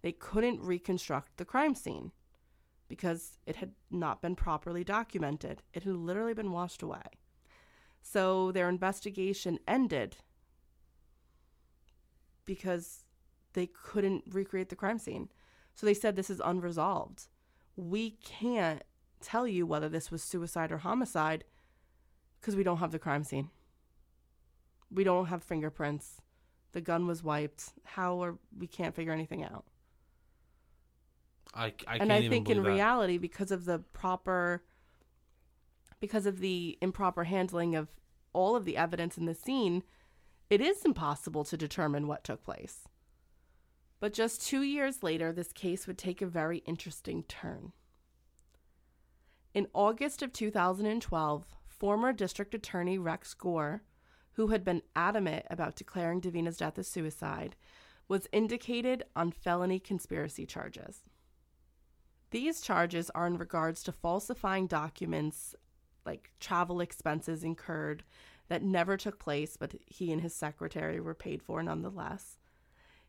they couldn't reconstruct the crime scene because it had not been properly documented. It had literally been washed away. So their investigation ended because they couldn't recreate the crime scene. So they said this is unresolved. We can't tell you whether this was suicide or homicide because we don't have the crime scene. We don't have fingerprints. The gun was wiped. How are we can't figure anything out? I, I can't and I think in that. reality, because of the proper, because of the improper handling of all of the evidence in the scene, it is impossible to determine what took place. But just two years later, this case would take a very interesting turn. In August of 2012, former District Attorney Rex Gore, who had been adamant about declaring Davina's death a suicide, was indicated on felony conspiracy charges. These charges are in regards to falsifying documents like travel expenses incurred that never took place, but he and his secretary were paid for nonetheless.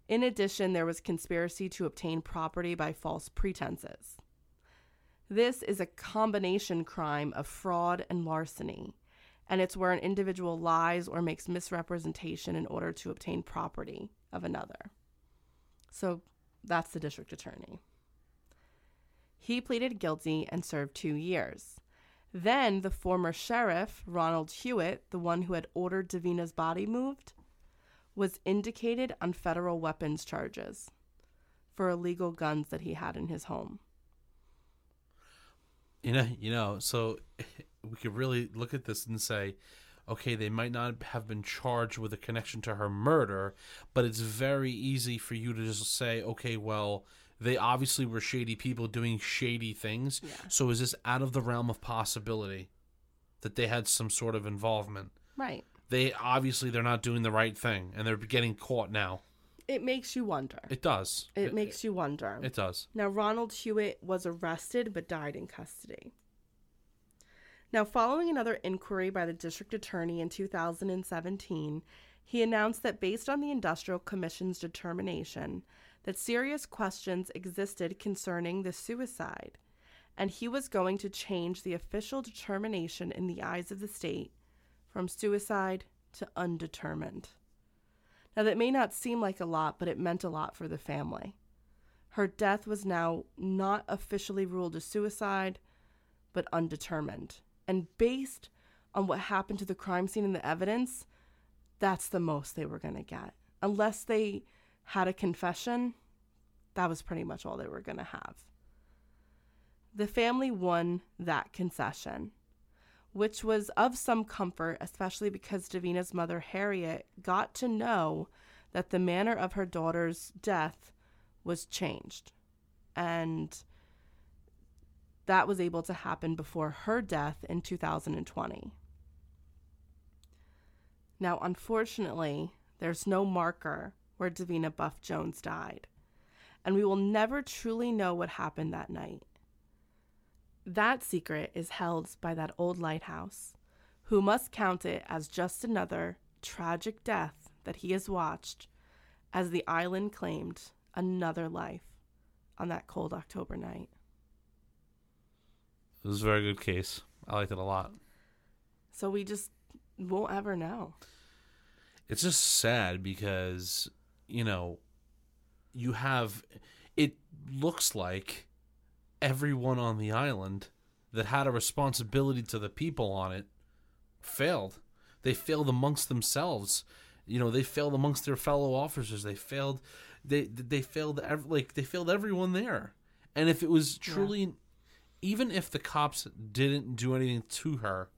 In addition, there was conspiracy to obtain property by false pretenses. This is a combination crime of fraud and larceny, and it's where an individual lies or makes misrepresentation in order to obtain property of another. So that's the district attorney. He pleaded guilty and served two years. Then the former sheriff, Ronald Hewett, the one who had ordered Davina's body moved, was indicated on federal weapons charges for illegal guns that he had in his home. you know you know so we could really look at this and say okay they might not have been charged with a connection to her murder but it's very easy for you to just say okay well they obviously were shady people doing shady things Yeah. so is this out of the realm of possibility that they had some sort of involvement Right. they obviously they're not doing the right thing and they're getting caught now It makes you wonder. it does It makes you wonder. it does Now, Ronald Hewett was arrested but died in custody. Now, following another inquiry by the district attorney in 2017, he announced that based on the Industrial Commission's determination that serious questions existed concerning the suicide, and he was going to change the official determination in the eyes of the state from suicide to undetermined. Now, that may not seem like a lot, but it meant a lot for the family. Her death was now not officially ruled a suicide, but undetermined. And based on what happened to the crime scene and the evidence, that's the most they were going to get. Unless they had a confession, that was pretty much all they were going to have. The family won that concession, which was of some comfort, especially because Davina's mother, Harriet, got to know that the manner of her daughter's death was changed. And that was able to happen before her death in 2020. Now, unfortunately, there's no marker where Davina Buff Jones died. And we will never truly know what happened that night. That secret is held by that old lighthouse, who must count it as just another tragic death that he has watched as the island claimed another life on that cold October night. It was a very good case. I liked it a lot. So we just won't ever know. It's just sad because, you know, you have it looks like everyone on the island that had a responsibility to the people on it failed. They failed amongst themselves. You know, they failed amongst their fellow officers. They failed. They they failed. ev- Like they failed everyone there. And if it was truly, even if the cops didn't do anything to her,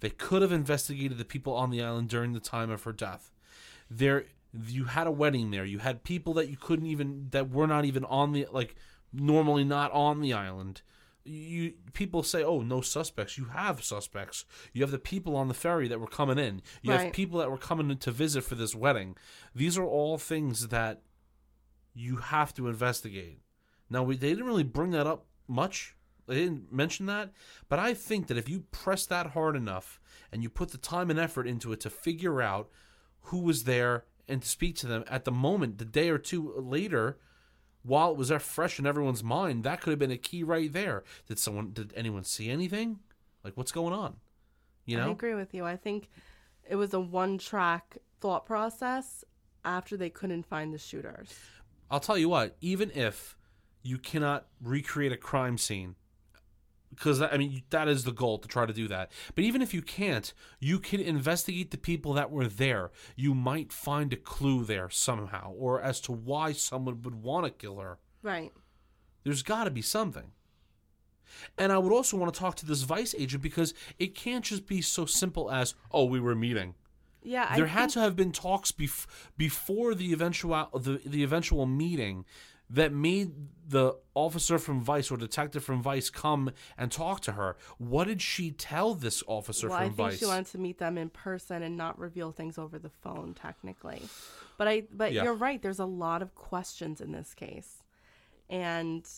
they could have investigated the people on the island during the time of her death. There, you had a wedding there. You had people that you couldn't even that were not even on the like normally not on the island. You people say, "Oh, no suspects." You have suspects. You have the people on the ferry that were coming in. You have people that were coming in to visit for this wedding. These are all things that you have to investigate. Now, we, they didn't really bring that up much. They didn't mention that, but I think that if you press that hard enough and you put the time and effort into it to figure out who was there and to speak to them at the moment, the day or two later, while it was there fresh in everyone's mind, that could have been a key right there. Did someone, did anyone see anything? Like, what's going on? You know, I agree with you. I think it was a one track thought process after they couldn't find the shooters. I'll tell you what, even if you cannot recreate a crime scene, because I mean that is the goal to try to do that. But even if you can't, you can investigate the people that were there. You might find a clue there somehow, or as to why someone would want to kill her. Right. There's got to be something. And I would also want to talk to this vice agent because it can't just be so simple as, "Oh, we were meeting." Yeah. there I had think- to have been talks bef- before the eventual the, the eventual meeting that made the officer from Vice or detective from Vice come and talk to her. What did she tell this officer Well, from I think Vice? she wanted to meet them in person and not reveal things over the phone, technically. But I, but Yeah. you're right. There's a lot of questions in this case, and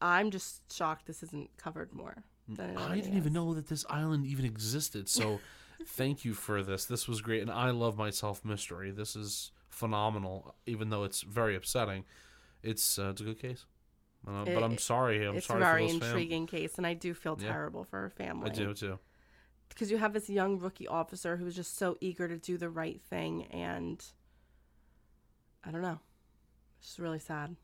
I'm just shocked this isn't covered more. Than it I didn't even know that this island even existed. So thank you for this. This was great, and I love myself mystery. This is phenomenal, even though it's very upsetting. It's uh, it's a good case. Uh, but I'm sorry. I'm it's sorry a very those fam- intriguing case, and I do feel Yeah. terrible for her family. I do too. because you have this young rookie officer who's just so eager to do the right thing, and I don't know, it's really sad.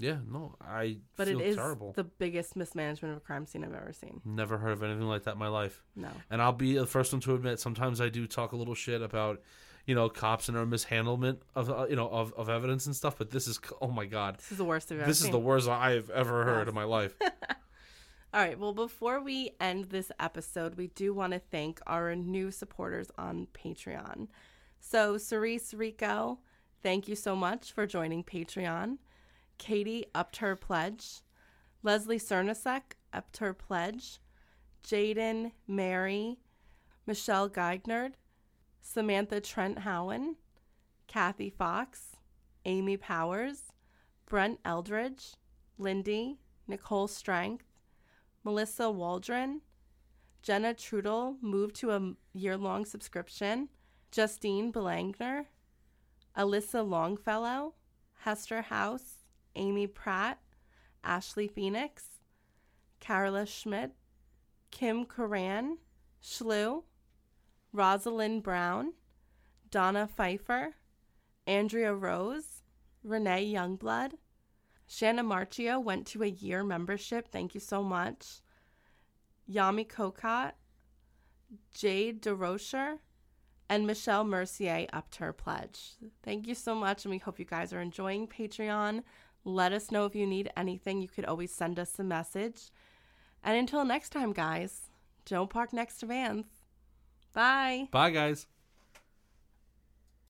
Yeah, no, I But feel it is terrible. the biggest mismanagement of a crime scene I've ever seen. Never heard of anything like that in my life. No. And I'll be the first one to admit sometimes I do talk a little shit about, you know, cops and their mishandlement of uh, you know of, of evidence and stuff. But this is oh my god, This is the worst I've this seen. is the worst I've ever heard Yes. in my life. All right. Well, before we end this episode, we do want to thank our new supporters on Patreon. So, Cerise Rico, thank you so much for joining Patreon. Katie upped her pledge. Leslie Cernasek upped her pledge. Jaden Mary, Michelle Geignerd, Samantha Trent Howen, Kathy Fox, Amy Powers, Brent Eldridge, Lindy, Nicole Strength, Melissa Waldron, Jenna Trudel moved to a year long subscription, Justine Belangner, Alyssa Longfellow, Hester House, Amy Pratt, Ashley Phoenix, Carla Schmidt, Kim Coran, Schlu, Rosalind Brown, Donna Pfeiffer, Andrea Rose, Renee Youngblood, Shanna Marchio went to a year membership. Thank you so much. Yami Kokot, Jade DeRocher, and Michelle Mercier upped her pledge. Thank you so much, and we hope you guys are enjoying Patreon. Let us know if you need anything. You could always send us a message. And until next time, guys, don't park next to vans. Bye. Bye, guys.